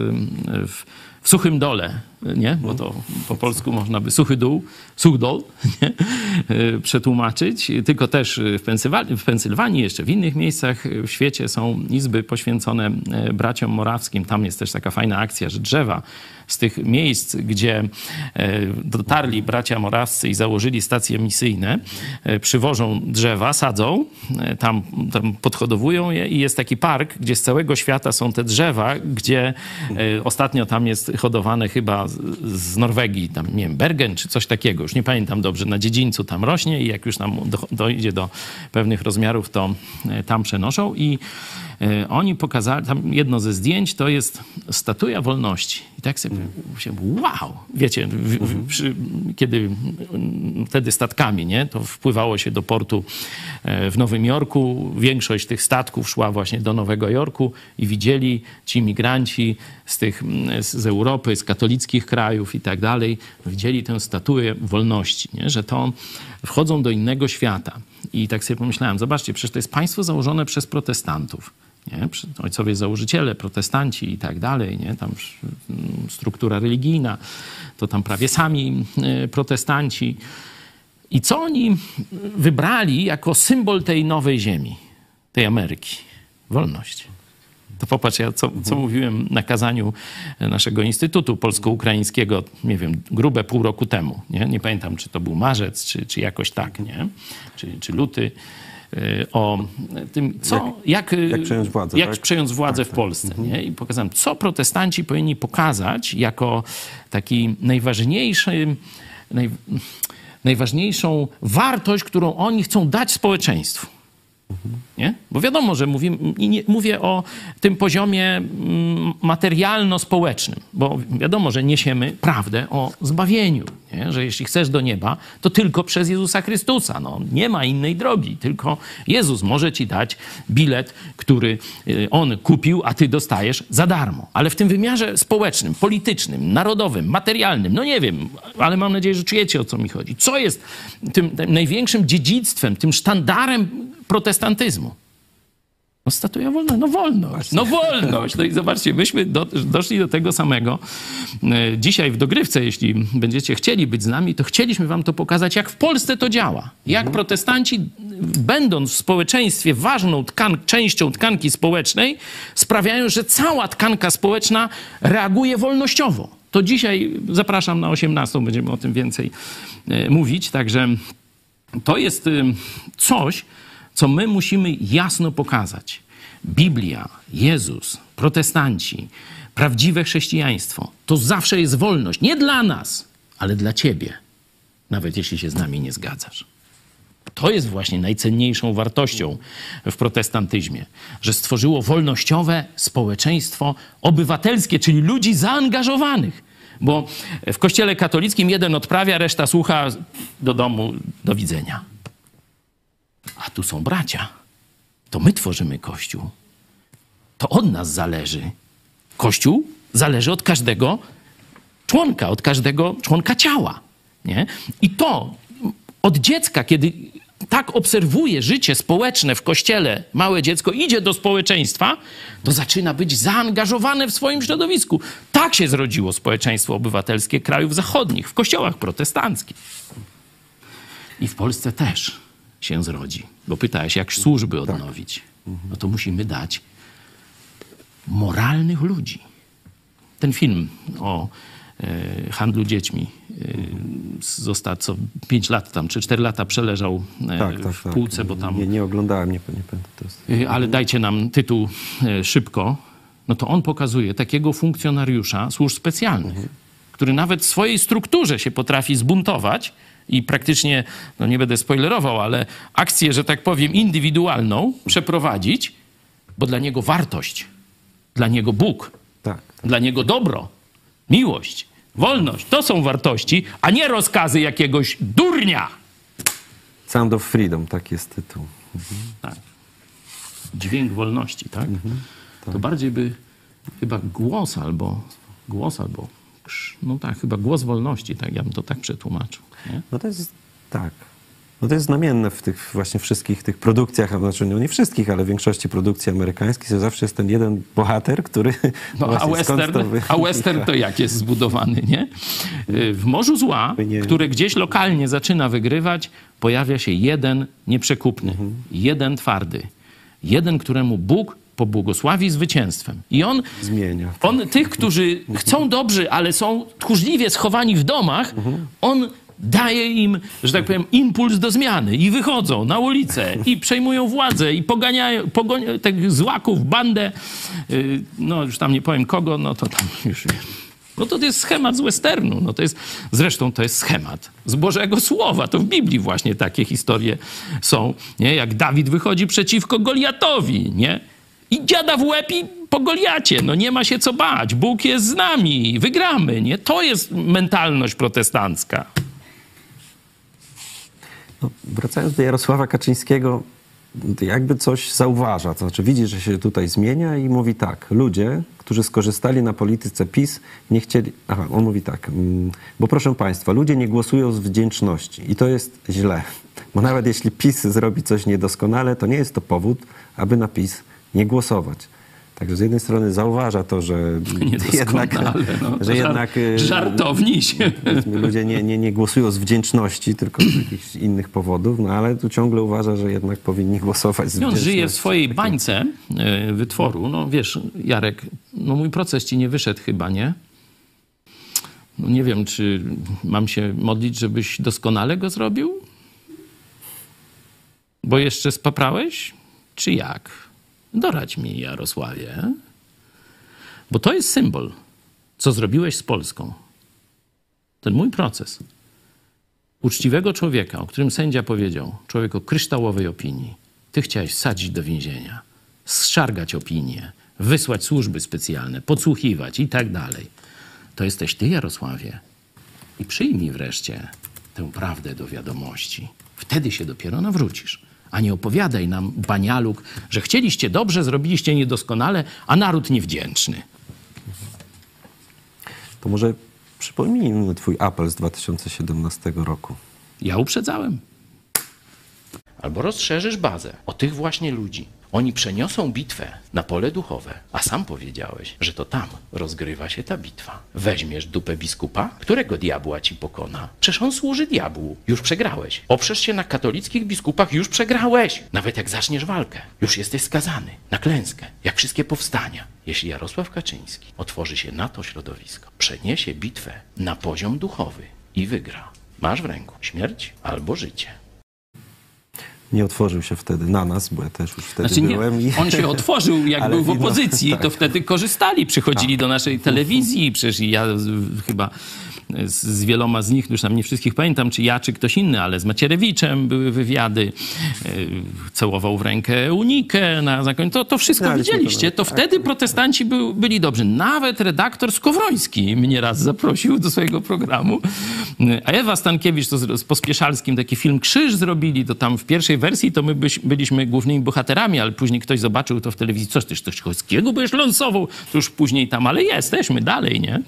w w suchym dole, nie? bo to po polsku można by suchy dół, suchdol (laughs) nie? E, przetłumaczyć, tylko też w Pensylwanii, w Pensylwanii, jeszcze w innych miejscach w świecie są izby poświęcone e, braciom morawskim. Tam jest też taka fajna akcja, że drzewa z tych miejsc, gdzie e, dotarli bracia morawscy i założyli stacje misyjne, przywożą drzewa, sadzą, tam, tam podhodowują je i jest taki park, gdzie z całego świata są te drzewa, gdzie ostatnio tam jest hodowane chyba z Norwegii, tam nie wiem, Bergen czy coś takiego, już nie pamiętam dobrze, na dziedzińcu tam rośnie i jak już nam dojdzie do pewnych rozmiarów, to e, tam przenoszą i e, oni pokazali, tam jedno ze zdjęć to jest statuja wolności. I tak sobie mm. wow, wiecie, w, w, przy, kiedy wtedy statkami, nie, to wpływało się do portu e, w Nowym Jorku. Większość tych statków szła właśnie do Nowego Jorku i widzieli ci migranci z tych, z Europy, z katolickich krajów i tak dalej, widzieli tę statuę wolności, nie, że to wchodzą do innego świata. I tak sobie pomyślałem, zobaczcie, przecież to jest państwo założone przez protestantów nie? ojcowie założyciele, protestanci i tak dalej, nie? tam struktura religijna, to tam prawie sami e, protestanci. I co oni wybrali jako symbol tej nowej ziemi, tej Ameryki? Wolność. To popatrz, ja co, co mówiłem na kazaniu naszego Instytutu Polsko-Ukraińskiego, nie wiem, grube pół roku temu. Nie, nie pamiętam, czy to był marzec, czy, czy jakoś tak, nie? Czy, czy luty. Y, o tym, co, jak, jak, jak przejąć władzę, jak tak? przejąć władzę tak, w tak. Polsce. Tak. Nie? I pokazałem, co protestanci powinni pokazać jako taki najważniejszy, naj, najważniejszą wartość, którą oni chcą dać społeczeństwu. Nie? Bo wiadomo, że mówię, nie, mówię o tym poziomie mm, materialno-społecznym, bo wiadomo, że niesiemy prawdę o zbawieniu, nie? że jeśli chcesz do nieba, to tylko przez Jezusa Chrystusa. No, nie ma innej drogi, tylko Jezus może ci dać bilet, który y, On kupił, a ty dostajesz za darmo. Ale w tym wymiarze społecznym, politycznym, narodowym, materialnym, no nie wiem, ale mam nadzieję, że czujecie o co mi chodzi. Co jest tym, tym największym dziedzictwem, tym sztandarem protestantyzmu? No statuja wolna, no wolność, no wolność. No i zobaczcie, myśmy do, doszli do tego samego. E, dzisiaj w dogrywce, jeśli będziecie chcieli być z nami, to chcieliśmy wam to pokazać, jak w Polsce to działa. Jak mhm. protestanci, będąc w społeczeństwie ważną tkan częścią tkanki społecznej, sprawiają, że cała tkanka społeczna reaguje wolnościowo. To dzisiaj zapraszam na 18, będziemy o tym więcej e, mówić. Także to jest e, coś, co my musimy jasno pokazać. Biblia, Jezus, protestanci, prawdziwe chrześcijaństwo to zawsze jest wolność. Nie dla nas, ale dla ciebie, nawet jeśli się z nami nie zgadzasz. To jest właśnie najcenniejszą wartością w protestantyzmie, że stworzyło wolnościowe społeczeństwo obywatelskie, czyli ludzi zaangażowanych. Bo w kościele katolickim jeden odprawia, reszta słucha do domu, do widzenia. A tu są bracia. To my tworzymy Kościół. To od nas zależy. Kościół zależy od każdego członka, od każdego członka ciała. Nie? I to od dziecka, kiedy tak obserwuje życie społeczne w kościele, małe dziecko idzie do społeczeństwa, to zaczyna być zaangażowane w swoim środowisku. Tak się zrodziło społeczeństwo obywatelskie krajów zachodnich, w kościołach protestanckich. I w Polsce też się zrodzi. Bo pytałeś, jak służby tak. odnowić. No to musimy dać moralnych ludzi. Ten film o e, handlu dziećmi e, został co 5 lat tam, czy 4 lata przeleżał e, tak, tak, w tak. półce, bo tam... Nie, nie oglądałem, nie, nie pamiętam. Jest... Ale dajcie nam tytuł szybko. No to on pokazuje takiego funkcjonariusza służb specjalnych, mhm. który nawet w swojej strukturze się potrafi zbuntować, i praktycznie, no nie będę spoilerował, ale akcję, że tak powiem, indywidualną przeprowadzić, bo dla niego wartość, dla niego Bóg, tak. dla niego dobro, miłość, wolność to są wartości, a nie rozkazy jakiegoś durnia. Sound of Freedom, tak jest tytuł. Mhm. Tak. Dźwięk wolności, tak? Mhm, tak? To bardziej by chyba głos albo głos albo no tak, chyba głos wolności, tak ja bym to tak przetłumaczył. Nie? No to jest tak. No to jest znamienne w tych właśnie wszystkich tych produkcjach, a znaczy no nie wszystkich, ale w większości produkcji amerykańskich, że zawsze jest ten jeden bohater, który (laughs) No, (laughs) a, western, to wy- a western to jak jest zbudowany, nie? Y, W Morzu Zła, Nie. które gdzieś lokalnie zaczyna wygrywać, pojawia się jeden nieprzekupny, jeden twardy, jeden, któremu Bóg pobłogosławi zwycięstwem. I on Zmienia. on tych, którzy chcą dobrze, ale są tchórzliwie schowani w domach, on daje im, że tak powiem, impuls do zmiany i wychodzą na ulicę i przejmują władzę i poganiają, pogonią tych złaków, bandę, yy, no już tam nie powiem kogo, no to tam już... No to jest schemat z westernu. No to jest, zresztą to jest schemat z Bożego Słowa. To w Biblii właśnie takie historie są. Nie? Jak Dawid wychodzi przeciwko Goliatowi, nie? I dziada w łeb i po Goliacie. No nie ma się co bać. Bóg jest z nami. Wygramy, nie? To jest mentalność protestancka. No, wracając do Jarosława Kaczyńskiego, jakby coś zauważa, to znaczy widzi, że się tutaj zmienia i mówi tak, ludzie, którzy skorzystali na polityce PiS, nie chcieli... Aha, on mówi tak, mm, bo proszę Państwa, ludzie nie głosują z wdzięczności i to jest źle, bo nawet jeśli PiS zrobi coś niedoskonale, to nie jest to powód, aby na PiS nie głosować. Także z jednej strony zauważa to, że (laughs) jednak, no. (laughs) że Żart- jednak y, Żartowni się. Powiedzmy, ludzie nie, nie, nie głosują z wdzięczności, tylko z jakichś (clears throat) innych powodów, no ale tu ciągle uważa, że jednak powinni głosować z on wdzięczności. żyje w swojej bańce e, wytworu. No wiesz, Jarek, no mój proces ci nie wyszedł chyba, nie? No nie wiem, czy mam się modlić, żebyś doskonale go zrobił? Bo jeszcze spaprałeś? Czy jak? Doradź mi, Jarosławie. Bo to jest symbol, co zrobiłeś z Polską. Ten mój proces. Uczciwego człowieka, o którym sędzia powiedział, człowiek o kryształowej opinii. Ty chciałeś wsadzić do więzienia, zszargać opinię, wysłać służby specjalne, podsłuchiwać i tak dalej. To jesteś ty, Jarosławie. I przyjmij wreszcie tę prawdę do wiadomości. Wtedy się dopiero nawrócisz. A nie opowiadaj nam, banialuk, że chcieliście dobrze, zrobiliście niedoskonale, a naród niewdzięczny. To może przypomnijmy twój apel z 2017 roku. Ja uprzedzałem. Albo rozszerzysz bazę o tych właśnie ludzi. Oni przeniosą bitwę na pole duchowe, a sam powiedziałeś, że to tam rozgrywa się ta bitwa. Weźmiesz dupę biskupa, którego diabła ci pokona. Przecież on służy diabłu. Już przegrałeś. Oprzesz się na katolickich biskupach, już przegrałeś. Nawet jak zaczniesz walkę, już jesteś skazany na klęskę, jak wszystkie powstania. Jeśli Jarosław Kaczyński otworzy się na to środowisko, przeniesie bitwę na poziom duchowy i wygra, masz w ręku śmierć albo życie. Nie otworzył się wtedy na nas, bo ja też już wtedy Znaczy byłem. I... on się otworzył, (laughs) jak był w no, opozycji, tak. to wtedy korzystali, przychodzili do naszej telewizji, przecież ja chyba z, z wieloma z nich, już tam nie wszystkich pamiętam, czy ja, czy ktoś inny, ale z Macierewiczem były wywiady, e, całował w rękę unikę na zakończenie, to, to wszystko to, widzieliście, no. to wtedy protestanci był, byli dobrzy. Nawet redaktor Skowroński mnie raz zaprosił do swojego programu, a Ewa Stankiewicz to z, z Pospieszalskim taki film Krzyż zrobili, to tam w pierwszej wersji to my byś, byliśmy głównymi bohaterami, ale później ktoś zobaczył to w telewizji, coś ty Stoczkowskiego byś lansował, to już później tam, ale jesteśmy dalej, nie?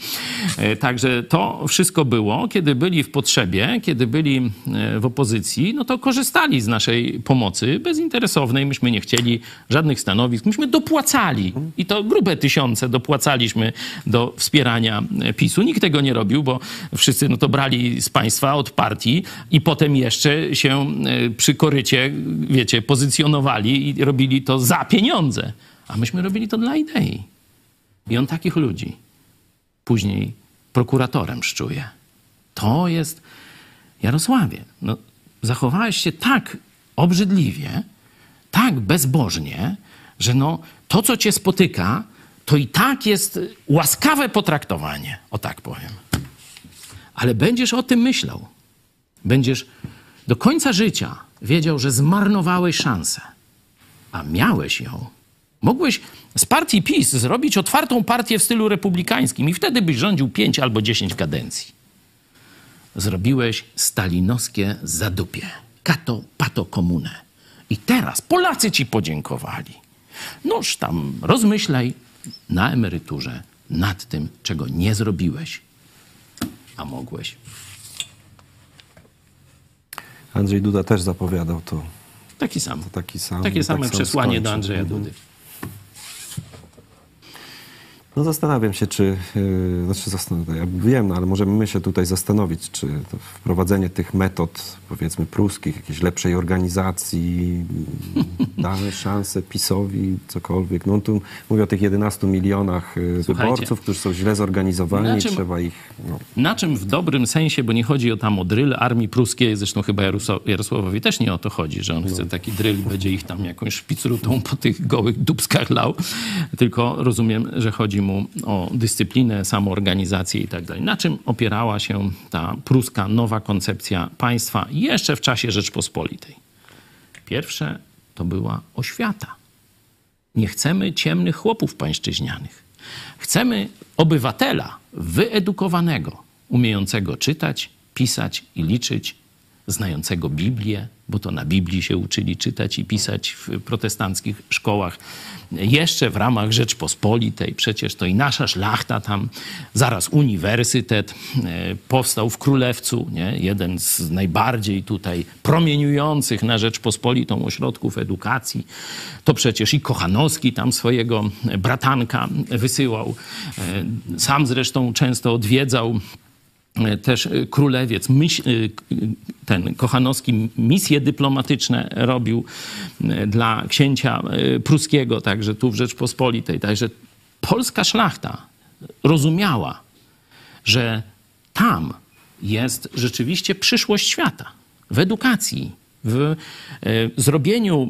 E, Także to wszystko było, kiedy byli w potrzebie, kiedy byli e, w opozycji, no to korzystali z naszej pomocy bezinteresownej, myśmy nie chcieli żadnych stanowisk, myśmy dopłacali i to grube tysiące dopłacaliśmy do wspierania e, PiSu. Nikt tego nie robił, bo wszyscy no to brali z państwa, od partii i potem jeszcze się e, przy korycie, wiecie, pozycjonowali i robili to za pieniądze. A myśmy robili to dla idei. I on takich ludzi później prokuratorem szczuje. To jest Jarosławie. No, zachowałeś się tak obrzydliwie, tak bezbożnie, że no, to, co cię spotyka, to i tak jest łaskawe potraktowanie, o tak powiem. Ale będziesz o tym myślał. Będziesz do końca życia wiedział, że zmarnowałeś szansę, a miałeś ją. Mogłeś z partii PiS zrobić otwartą partię w stylu republikańskim i wtedy byś rządził 5 albo 10 kadencji. Zrobiłeś stalinowskie zadupie. Kato, pato, komunę. I teraz Polacy ci podziękowali. Noż tam rozmyślaj na emeryturze nad tym, czego nie zrobiłeś, a mogłeś. Andrzej Duda też zapowiadał to. Taki sam. Taki sam, Takie tak same sam przesłanie do Andrzeja Mhm. Dudy. No zastanawiam się, czy, yy, znaczy zastanawiam, ja wiem, no, ale możemy my się tutaj zastanowić, czy wprowadzenie tych metod, powiedzmy, pruskich, jakiejś lepszej organizacji, daje (laughs) szansę PiSowi, cokolwiek. No tu mówi o tych 11 milionach yy, Słuchajcie. wyborców, którzy są źle zorganizowani, czym- trzeba ich... No, Na czym w dobrym sensie, bo nie chodzi o tam o dryl armii pruskiej, zresztą chyba Jarosławowi też nie o to chodzi, że on chce taki dryl, będzie ich tam jakąś szpicrutą po tych gołych dubskach lał, tylko rozumiem, że chodzi o dyscyplinę, samoorganizację i tak. Na czym opierała się ta pruska nowa koncepcja państwa jeszcze w czasie Rzeczpospolitej? Pierwsze to była oświata. Nie chcemy ciemnych chłopów pańszczyźnianych. Chcemy obywatela wyedukowanego, umiejącego czytać, pisać i liczyć, znającego Biblię, bo to na Biblii się uczyli czytać i pisać w protestanckich szkołach. Jeszcze w ramach Rzeczpospolitej, przecież to i nasza szlachta tam, zaraz uniwersytet e, powstał w Królewcu, nie? jeden z najbardziej tutaj promieniujących na Rzeczpospolitą ośrodków edukacji. To przecież i Kochanowski tam swojego bratanka wysyłał. E, Sam zresztą często odwiedzał też e, królewiec, e, ten Kochanowski misje dyplomatyczne robił e, dla księcia e, pruskiego, także tu w Rzeczpospolitej. Także polska szlachta rozumiała, że tam jest rzeczywiście przyszłość świata. W edukacji, w e, zrobieniu,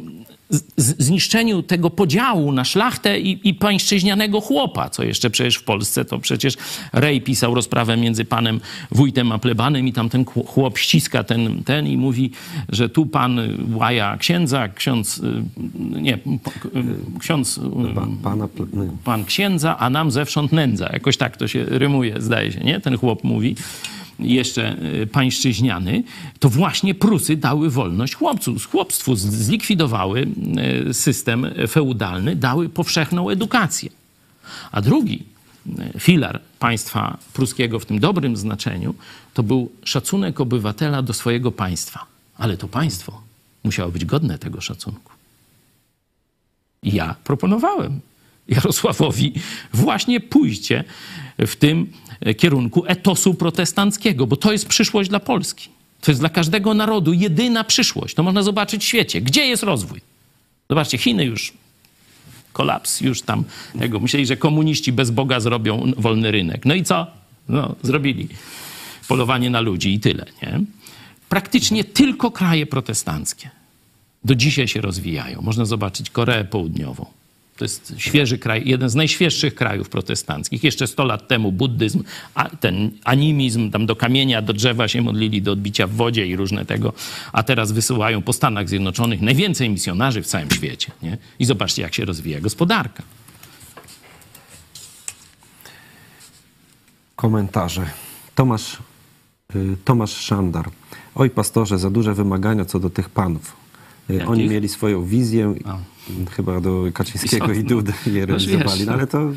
zniszczeniu tego podziału na szlachtę i, i pańszczyźnianego chłopa, co jeszcze przecież w Polsce, to przecież Rej pisał rozprawę między panem wójtem a plebanem i tam ten chł- chłop ściska ten, ten i mówi, że tu pan łaja księdza, ksiądz, y, nie, y, ksiądz y, pa, pana... no, pan księdza, a nam zewsząd nędza. Jakoś tak to się rymuje, zdaje się, nie? Ten chłop mówi, jeszcze y, pańszczyźniany, to właśnie Prusy dały wolność chłopcu, chłopstwu, zlikwidowały y, system feudalny, dały powszechną edukację. A drugi y, filar państwa pruskiego w tym dobrym znaczeniu to był szacunek obywatela do swojego państwa. Ale to państwo musiało być godne tego szacunku. I ja proponowałem Jarosławowi właśnie pójście w tym kierunku etosu protestanckiego, bo to jest przyszłość dla Polski. To jest dla każdego narodu jedyna przyszłość. To można zobaczyć w świecie. Gdzie jest rozwój? Zobaczcie, Chiny już kolaps, już tam tego. Myśleli, że komuniści bez Boga zrobią wolny rynek. No i co? No, zrobili polowanie na ludzi i tyle, nie? Praktycznie tylko kraje protestanckie do dzisiaj się rozwijają. Można zobaczyć Koreę Południową. To jest świeży kraj, jeden z najświeższych krajów protestanckich. Jeszcze 100 lat temu buddyzm, a ten animizm, tam do kamienia, do drzewa się modlili, do odbicia w wodzie i różne tego, a teraz wysyłają po Stanach Zjednoczonych najwięcej misjonarzy w całym świecie. Nie? I zobaczcie, jak się rozwija gospodarka. Komentarze. Tomasz, y, Tomasz Szandar. Oj, pastorze, za duże wymagania co do tych panów. Y, Jakich? Oni mieli swoją wizję, A. chyba do Kaczyńskiego I? Dudy je No, realizowali. wiesz, No, ale to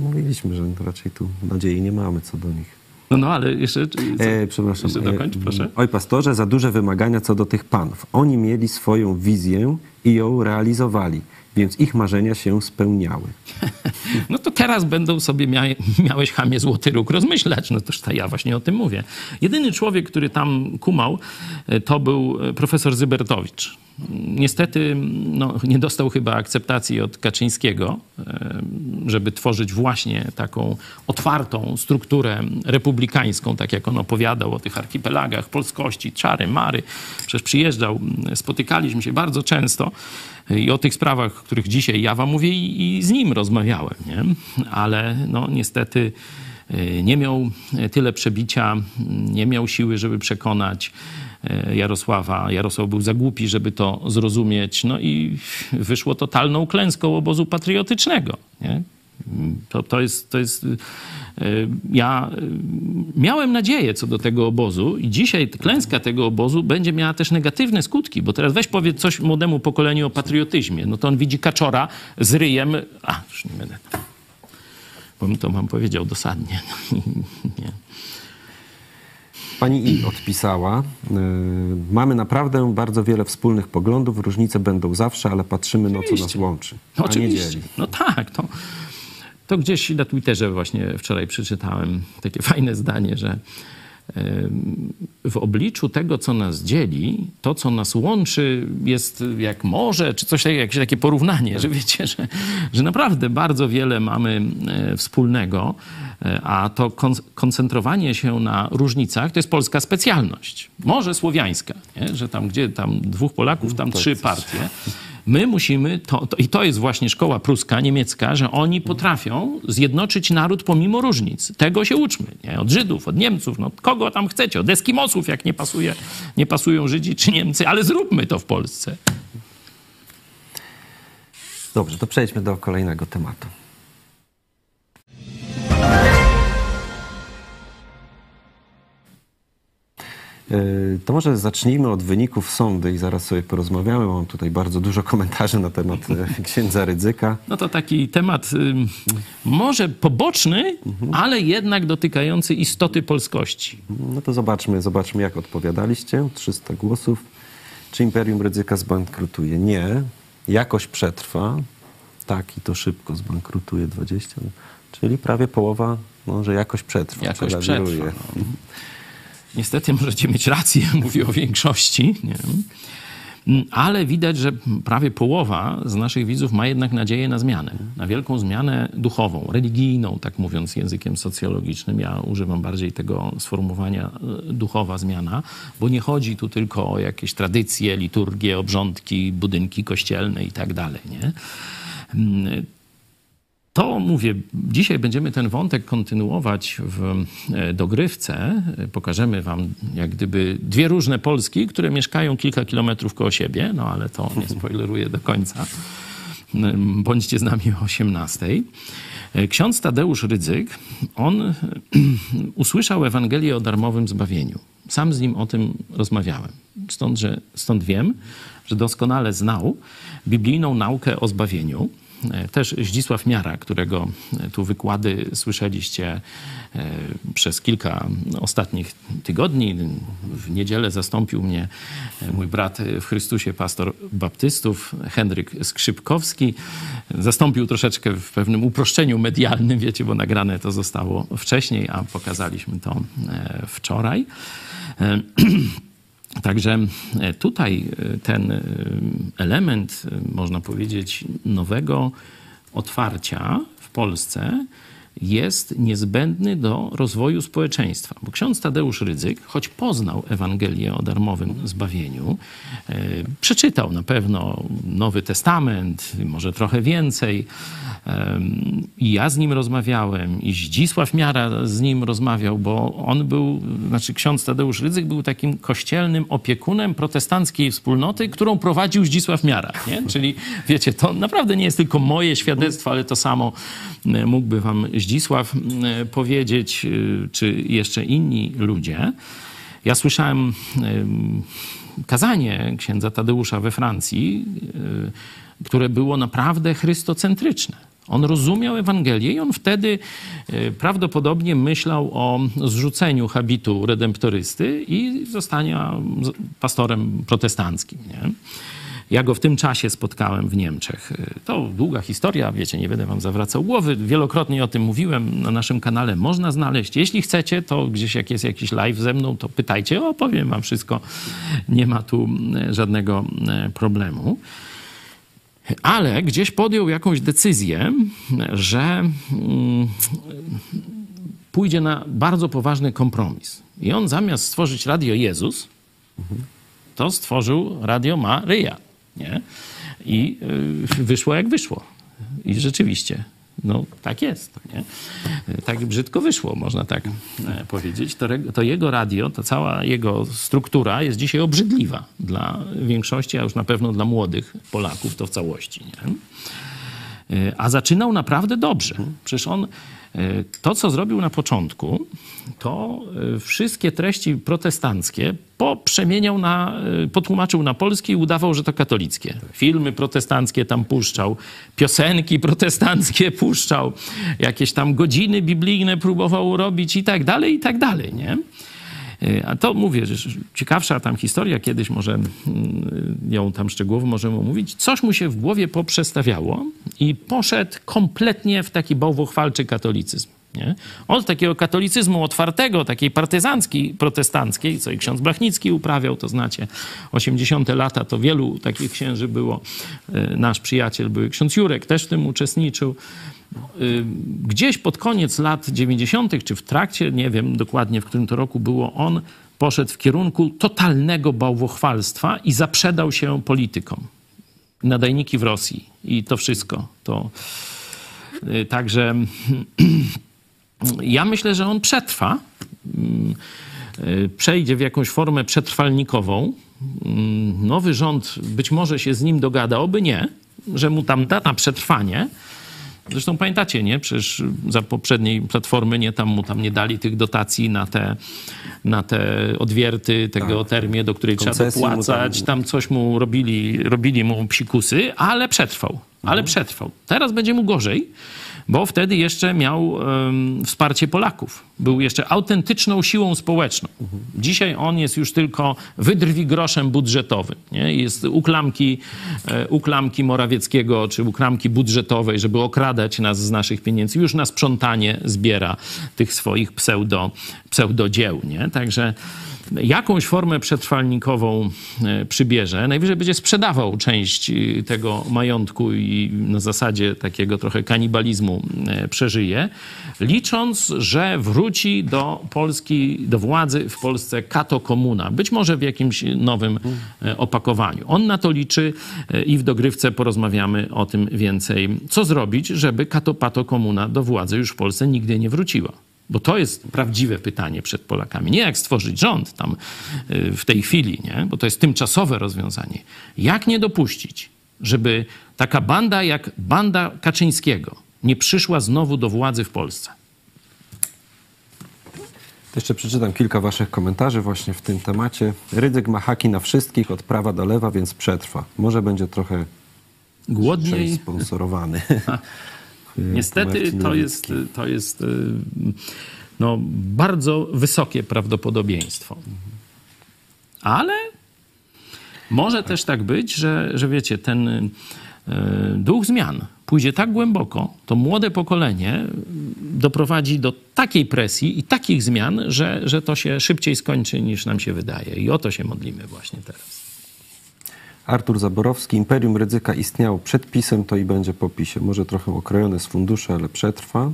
mówiliśmy, że raczej tu nadziei nie mamy co do nich. No, no ale jeszcze... E, przepraszam. Jeszcze dokończ, E, proszę. Oj, pastorze, za duże wymagania co do tych panów. Oni mieli swoją wizję i ją realizowali, więc ich marzenia się spełniały. (laughs) No to teraz będą sobie mia miałeś chamie złoty róg rozmyślać. No toż to ja właśnie o tym mówię. Jedyny człowiek, który tam kumał, e, to był e, profesor Zybertowicz. Niestety no, nie dostał chyba akceptacji od Kaczyńskiego, e, żeby tworzyć właśnie taką otwartą strukturę republikańską, tak jak on opowiadał o tych archipelagach polskości, czary, mary. Przecież przyjeżdżał, spotykaliśmy się bardzo często i o tych sprawach, o których dzisiaj ja wam mówię i, i z nim rozmawiałem, nie? Ale no niestety y, nie miał tyle przebicia, nie miał siły, żeby przekonać y, Jarosława. Jarosław był za głupi, żeby to zrozumieć. No i wyszło totalną klęską obozu patriotycznego, nie? To, to jest, to jest. Y, Ja y, miałem nadzieję co do tego obozu, i dzisiaj klęska tego obozu będzie miała też negatywne skutki, bo teraz weź powiedz coś młodemu pokoleniu o patriotyzmie. No to on widzi kaczora z ryjem. A, już nie będę. Bo mi to mam powiedział dosadnie. (laughs) nie. Pani I odpisała, y, mamy naprawdę bardzo wiele wspólnych poglądów, różnice będą zawsze, ale patrzymy no co nas łączy, No, oczywiście. dzieli. No tak, to, to gdzieś na Twitterze właśnie wczoraj przeczytałem takie (laughs) fajne zdanie, że w obliczu tego, co nas dzieli, to, co nas łączy, jest jak morze, czy coś takiego, jakieś takie porównanie, że wiecie, że, że naprawdę bardzo wiele mamy e, wspólnego, e, a to kon koncentrowanie się na różnicach to jest polska specjalność. Może słowiańska, nie? że tam gdzie tam dwóch Polaków, tam trzy partie. My musimy, to, to, i to jest właśnie szkoła pruska, niemiecka, że oni potrafią zjednoczyć naród pomimo różnic. Tego się uczmy. Nie? Od Żydów, od Niemców, no kogo tam chcecie, od Eskimosów, jak nie, pasuje, nie pasują Żydzi czy Niemcy, ale zróbmy to w Polsce. Dobrze, to przejdźmy do kolejnego tematu. To może zacznijmy od wyników sądu i zaraz sobie porozmawiamy. Mam tutaj bardzo dużo komentarzy na temat e, (laughs) księdza Rydzyka. No to taki temat może poboczny, ale jednak dotykający istoty polskości. No to zobaczmy, zobaczmy jak odpowiadaliście. 300 głosów. Czy Imperium Rydzyka zbankrutuje? Nie. Jakoś przetrwa. Tak i to szybko zbankrutuje 20. Czyli prawie połowa, no, że jakoś przetrwa. Jakoś przetrwa, no. Niestety możecie mieć rację, (laughs) mówię o większości, nie? Mm, ale widać, że prawie połowa z naszych widzów ma jednak nadzieję na zmianę, na wielką zmianę duchową, religijną, tak mówiąc językiem socjologicznym. Ja używam bardziej tego sformułowania e, duchowa zmiana, bo nie chodzi tu tylko o jakieś tradycje, liturgie, obrządki, budynki kościelne i tak dalej? To mówię, dzisiaj będziemy ten wątek kontynuować w e, dogrywce. E, Pokażemy wam jak gdyby dwie różne Polski, które mieszkają kilka kilometrów koło siebie, no ale to nie (laughs) spoileruję do końca. E, Bądźcie z nami o 18. E, Ksiądz Tadeusz Rydzyk, on (clears throat) usłyszał Ewangelię o darmowym zbawieniu. Sam z nim o tym rozmawiałem. Stąd, że, stąd wiem, że doskonale znał biblijną naukę o zbawieniu. E, Też Zdzisław Miara, którego e, tu wykłady słyszeliście e, przez kilka ostatnich tygodni. W niedzielę zastąpił mnie mój brat w Chrystusie, pastor baptystów, Henryk Skrzypkowski. Zastąpił troszeczkę w pewnym uproszczeniu medialnym, wiecie, bo nagrane to zostało wcześniej, a pokazaliśmy to wczoraj. (clears throat) Także e, tutaj e, ten e, element, można powiedzieć, nowego otwarcia w Polsce jest niezbędny do rozwoju społeczeństwa. Bo ksiądz Tadeusz Rydzyk, choć poznał Ewangelię o darmowym zbawieniu, e, przeczytał na pewno Nowy Testament, może trochę więcej. I ja z nim rozmawiałem, i Zdzisław Miara z nim rozmawiał, bo on był, znaczy ksiądz Tadeusz Rydzyk był takim kościelnym opiekunem protestanckiej wspólnoty, którą prowadził Zdzisław Miara. Nie? Czyli wiecie, to naprawdę nie jest tylko moje świadectwo, ale to samo e, mógłby wam Zdzisław powiedzieć, e, czy jeszcze inni ludzie. Ja słyszałem em, kazanie księdza Tadeusza we Francji, e, które było naprawdę chrystocentryczne. On rozumiał Ewangelię i on wtedy e, prawdopodobnie myślał o zrzuceniu habitu redemptorysty i zostania pastorem protestanckim. Nie? Ja go w tym czasie spotkałem w Niemczech. To długa historia, wiecie, nie będę wam zawracał głowy. Wielokrotnie o tym mówiłem na naszym kanale. Można znaleźć. Jeśli chcecie, to gdzieś jak jest jakiś live ze mną, to pytajcie. Opowiem wam wszystko. Nie ma tu e, żadnego e, problemu. Ale gdzieś podjął jakąś decyzję, że mm, pójdzie na bardzo poważny kompromis. I on zamiast stworzyć Radio Jezus, to stworzył Radio Maryja. Nie? I y, wyszło jak wyszło. I rzeczywiście, no tak jest. Nie? Tak brzydko wyszło, można tak e, powiedzieć. To, to jego radio, to cała jego struktura jest dzisiaj obrzydliwa dla większości, a już na pewno dla młodych Polaków to w całości. Nie? E, A zaczynał naprawdę dobrze. Przecież on to, co zrobił na początku, to e, wszystkie treści protestanckie poprzemieniał na, e, potłumaczył na polski i udawał, że to katolickie. Filmy protestanckie tam puszczał, piosenki protestanckie (laughs) puszczał, jakieś tam godziny biblijne próbował robić i tak dalej, i tak dalej, nie? Y, A to mówię, że ciekawsza tam historia, kiedyś może mm, ją tam szczegółowo możemy omówić. Coś mu się w głowie poprzestawiało i poszedł kompletnie w taki bałwochwalczy katolicyzm. Nie? Od takiego katolicyzmu otwartego, takiej partyzanckiej, protestanckiej, co i ksiądz Blachnicki uprawiał, to znacie, 80. lata to wielu takich księży było. Y, Nasz przyjaciel był ksiądz Jurek, też w tym uczestniczył. Y, Gdzieś pod koniec lat 90., czy w trakcie, nie wiem dokładnie w którym to roku było, on poszedł w kierunku totalnego bałwochwalstwa i zaprzedał się politykom. Nadajniki w Rosji i to wszystko. To y, także (clears throat) ja myślę, że on przetrwa. Y, Przejdzie w jakąś formę przetrwalnikową. Mm, Nowy rząd być może się z nim dogada, oby nie, że mu tam da na przetrwanie. Zresztą pamiętacie, nie? Przecież za poprzedniej platformy nie tam mu tam nie dali tych dotacji na te, na te odwierty tego termie, do której trzeba Koncesji tam- dopłacać. Tam coś mu robili, robili mu psikusy, ale przetrwał. Ale przetrwał. Teraz będzie mu gorzej, bo wtedy jeszcze miał em, wsparcie Polaków. Był jeszcze autentyczną siłą społeczną. Dzisiaj on jest już tylko wydrwi groszem budżetowym. Nie? Jest u klamki, e, u klamki Morawieckiego, czy u klamki budżetowej, żeby okradać nas z naszych pieniędzy. Już na sprzątanie zbiera tych swoich pseudo, pseudodzieł. Nie? Także jakąś formę przetrwalnikową e, przybierze. Najwyżej będzie sprzedawał część e, tego majątku i na zasadzie takiego trochę kanibalizmu e, przeżyje, licząc, że wróci do Polski, do władzy w Polsce kato komuna. Być może w jakimś nowym opakowaniu. On na to liczy i w dogrywce porozmawiamy o tym więcej. Co zrobić, żeby kato pato komuna do władzy już w Polsce nigdy nie wróciła? Bo to jest prawdziwe pytanie przed Polakami. Nie jak stworzyć rząd tam y, w tej chwili, nie? bo to jest tymczasowe rozwiązanie. Jak nie dopuścić, żeby taka banda jak banda Kaczyńskiego nie przyszła znowu do władzy w Polsce? Jeszcze przeczytam kilka waszych komentarzy właśnie w tym temacie. Rydzyk ma haki na wszystkich od prawa do lewa, więc przetrwa. Może będzie trochę Głodniej. (laughs) sponsorowany. (laughs) Niestety Marcin to jest, to jest y, no, bardzo wysokie prawdopodobieństwo. Ale może też tak być, że, że wiecie, ten y, duch zmian pójdzie tak głęboko, to młode pokolenie doprowadzi do takiej presji i takich zmian, że, że to się szybciej skończy niż nam się wydaje. I o to się modlimy właśnie teraz. Artur Zaborowski. Imperium ryzyka istniało przed pisem, to i będzie po pisie. Może trochę okrojone z funduszy, ale przetrwa.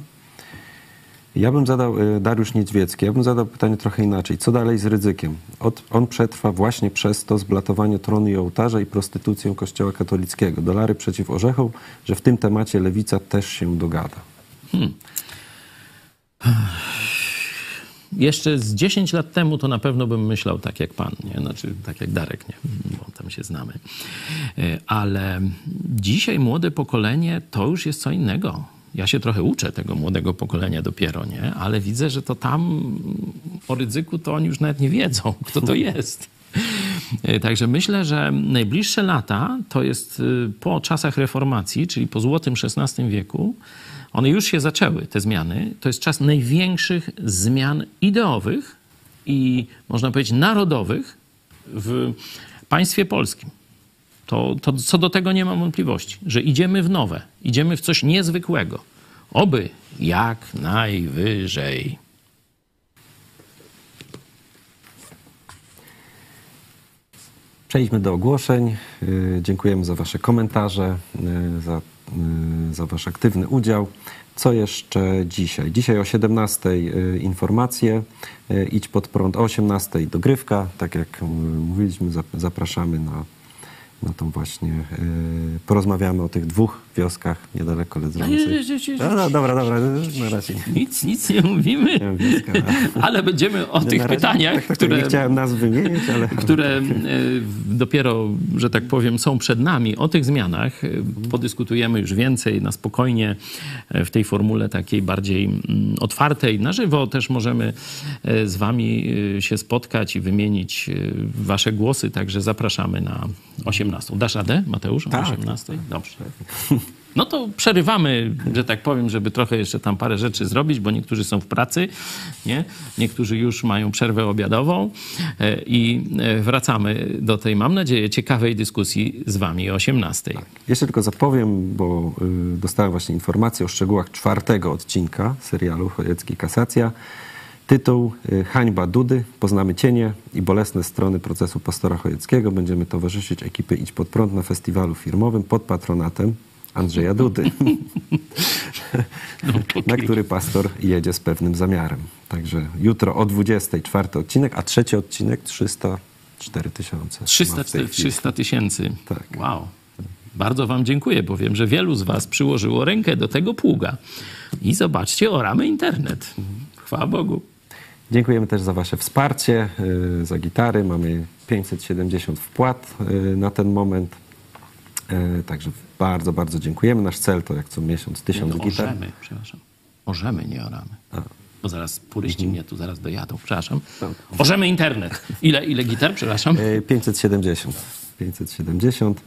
Ja bym zadał, y, Dariusz Niedźwiecki, ja bym zadał pytanie trochę inaczej. Co dalej z ryzykiem? On przetrwa właśnie przez to zblatowanie tronu i ołtarza i prostytucję kościoła katolickiego. Dolary przeciw orzechom, że w tym temacie lewica też się dogada. Jeszcze z 10 lat temu to na pewno bym myślał tak jak pan, nie? Znaczy tak jak Darek, nie? Bo tam się znamy. E, Ale dzisiaj młode pokolenie to już jest co innego. Ja się trochę uczę tego młodego pokolenia dopiero, nie? Ale widzę, że to tam o ryzyku to oni już nawet nie wiedzą, kto to jest. E, Także myślę, że najbliższe lata to jest y, po czasach reformacji, czyli po złotym XVI wieku. One już się zaczęły, te zmiany. To jest czas największych zmian ideowych i można powiedzieć narodowych w państwie polskim. To, to co do tego nie mam wątpliwości, że idziemy w nowe, idziemy w coś niezwykłego. Oby jak najwyżej. Przejdźmy do ogłoszeń. Y, Dziękujemy za Wasze komentarze, y, za, za Wasz aktywny udział. Co jeszcze dzisiaj? Dzisiaj o 17 y, informacje. y, Idź pod prąd o 18 dogrywka. Tak jak y, mówiliśmy, zap- zapraszamy na, na tą właśnie. y, Porozmawiamy o tych dwóch wioskach niedaleko Ledzących. No, no, dobra, dobra, na razie Nic, nic nie mówimy, ale będziemy o tych pytaniach, tak, tak, które, Nie chciałem nazw wymienić, ale... które e, dopiero, że tak powiem, są przed nami. O tych zmianach e, podyskutujemy już więcej na spokojnie e, w tej formule takiej bardziej mm, otwartej. Na żywo też możemy z wami się spotkać i wymienić wasze głosy, także zapraszamy na 18 18. Dasz radę, Mateusz? O Tak. 18? Dobrze. No to przerywamy, że tak powiem, żeby trochę jeszcze tam parę rzeczy zrobić, bo niektórzy są w pracy, nie? niektórzy już mają przerwę obiadową e, i e, wracamy do tej, mam nadzieję, ciekawej dyskusji z wami o 18. Jeszcze tylko zapowiem, bo y, dostałem właśnie informację o szczegółach czwartego odcinka serialu Chojecki Kasacja. Tytuł y, Hańba Dudy, poznamy cienie i bolesne strony procesu pastora Chojeckiego. Będziemy towarzyszyć ekipy Idź Pod Prąd na festiwalu firmowym pod patronatem Andrzeja Dudy, (laughs) No, na który pastor jedzie z pewnym zamiarem. Także jutro o 20 czwarty odcinek, a trzeci odcinek 304 tysiące. 300, ma w tej chwili. 300 tysięcy. Tak. Wow. Bardzo wam dziękuję, bo wiem, że wielu z was przyłożyło rękę do tego pługa. I zobaczcie, oramy internet. Chwała Bogu. Dziękujemy też za Wasze wsparcie, y, za gitary. Mamy 570 wpłat y, na ten moment. Y, Także bardzo, bardzo dziękujemy. Nasz cel to jak co miesiąc Nie, 1000 to gitar. orzemy, przepraszam. Orzemy, nie oramy. Bo zaraz puryści mnie tu zaraz dojadą, przepraszam. Orzemy internet. Ile, ile gitar, przepraszam? Y, 570. 570.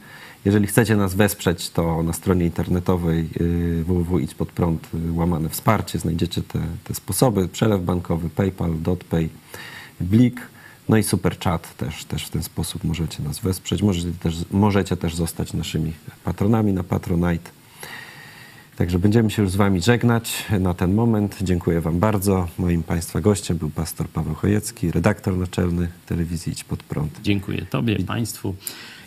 Jeżeli chcecie nas wesprzeć, to na stronie internetowej y, www.idźpodprąd łamane wsparcie znajdziecie te, te sposoby. Przelew bankowy, PayPal, DotPay, Blik, no i Super Chat też, też w ten sposób możecie nas wesprzeć. Możecie też, możecie też zostać naszymi patronami na Patronite. Także będziemy się już z Wami żegnać na ten moment. Dziękuję Wam bardzo. Moim Państwa gościem był pastor Paweł Chojecki, redaktor naczelny telewizji Idź Pod Prąd. Dziękuję Tobie, Państwu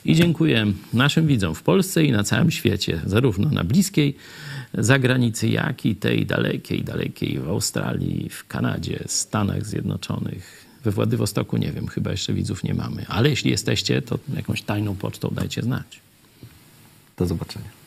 i dziękuję naszym widzom w Polsce i na całym świecie, zarówno na bliskiej zagranicy, jak i tej dalekiej, dalekiej w Australii, w Kanadzie, Stanach Zjednoczonych. We Władywostoku nie wiem, chyba jeszcze widzów nie mamy, ale jeśli jesteście, to jakąś tajną pocztą dajcie znać. Do zobaczenia.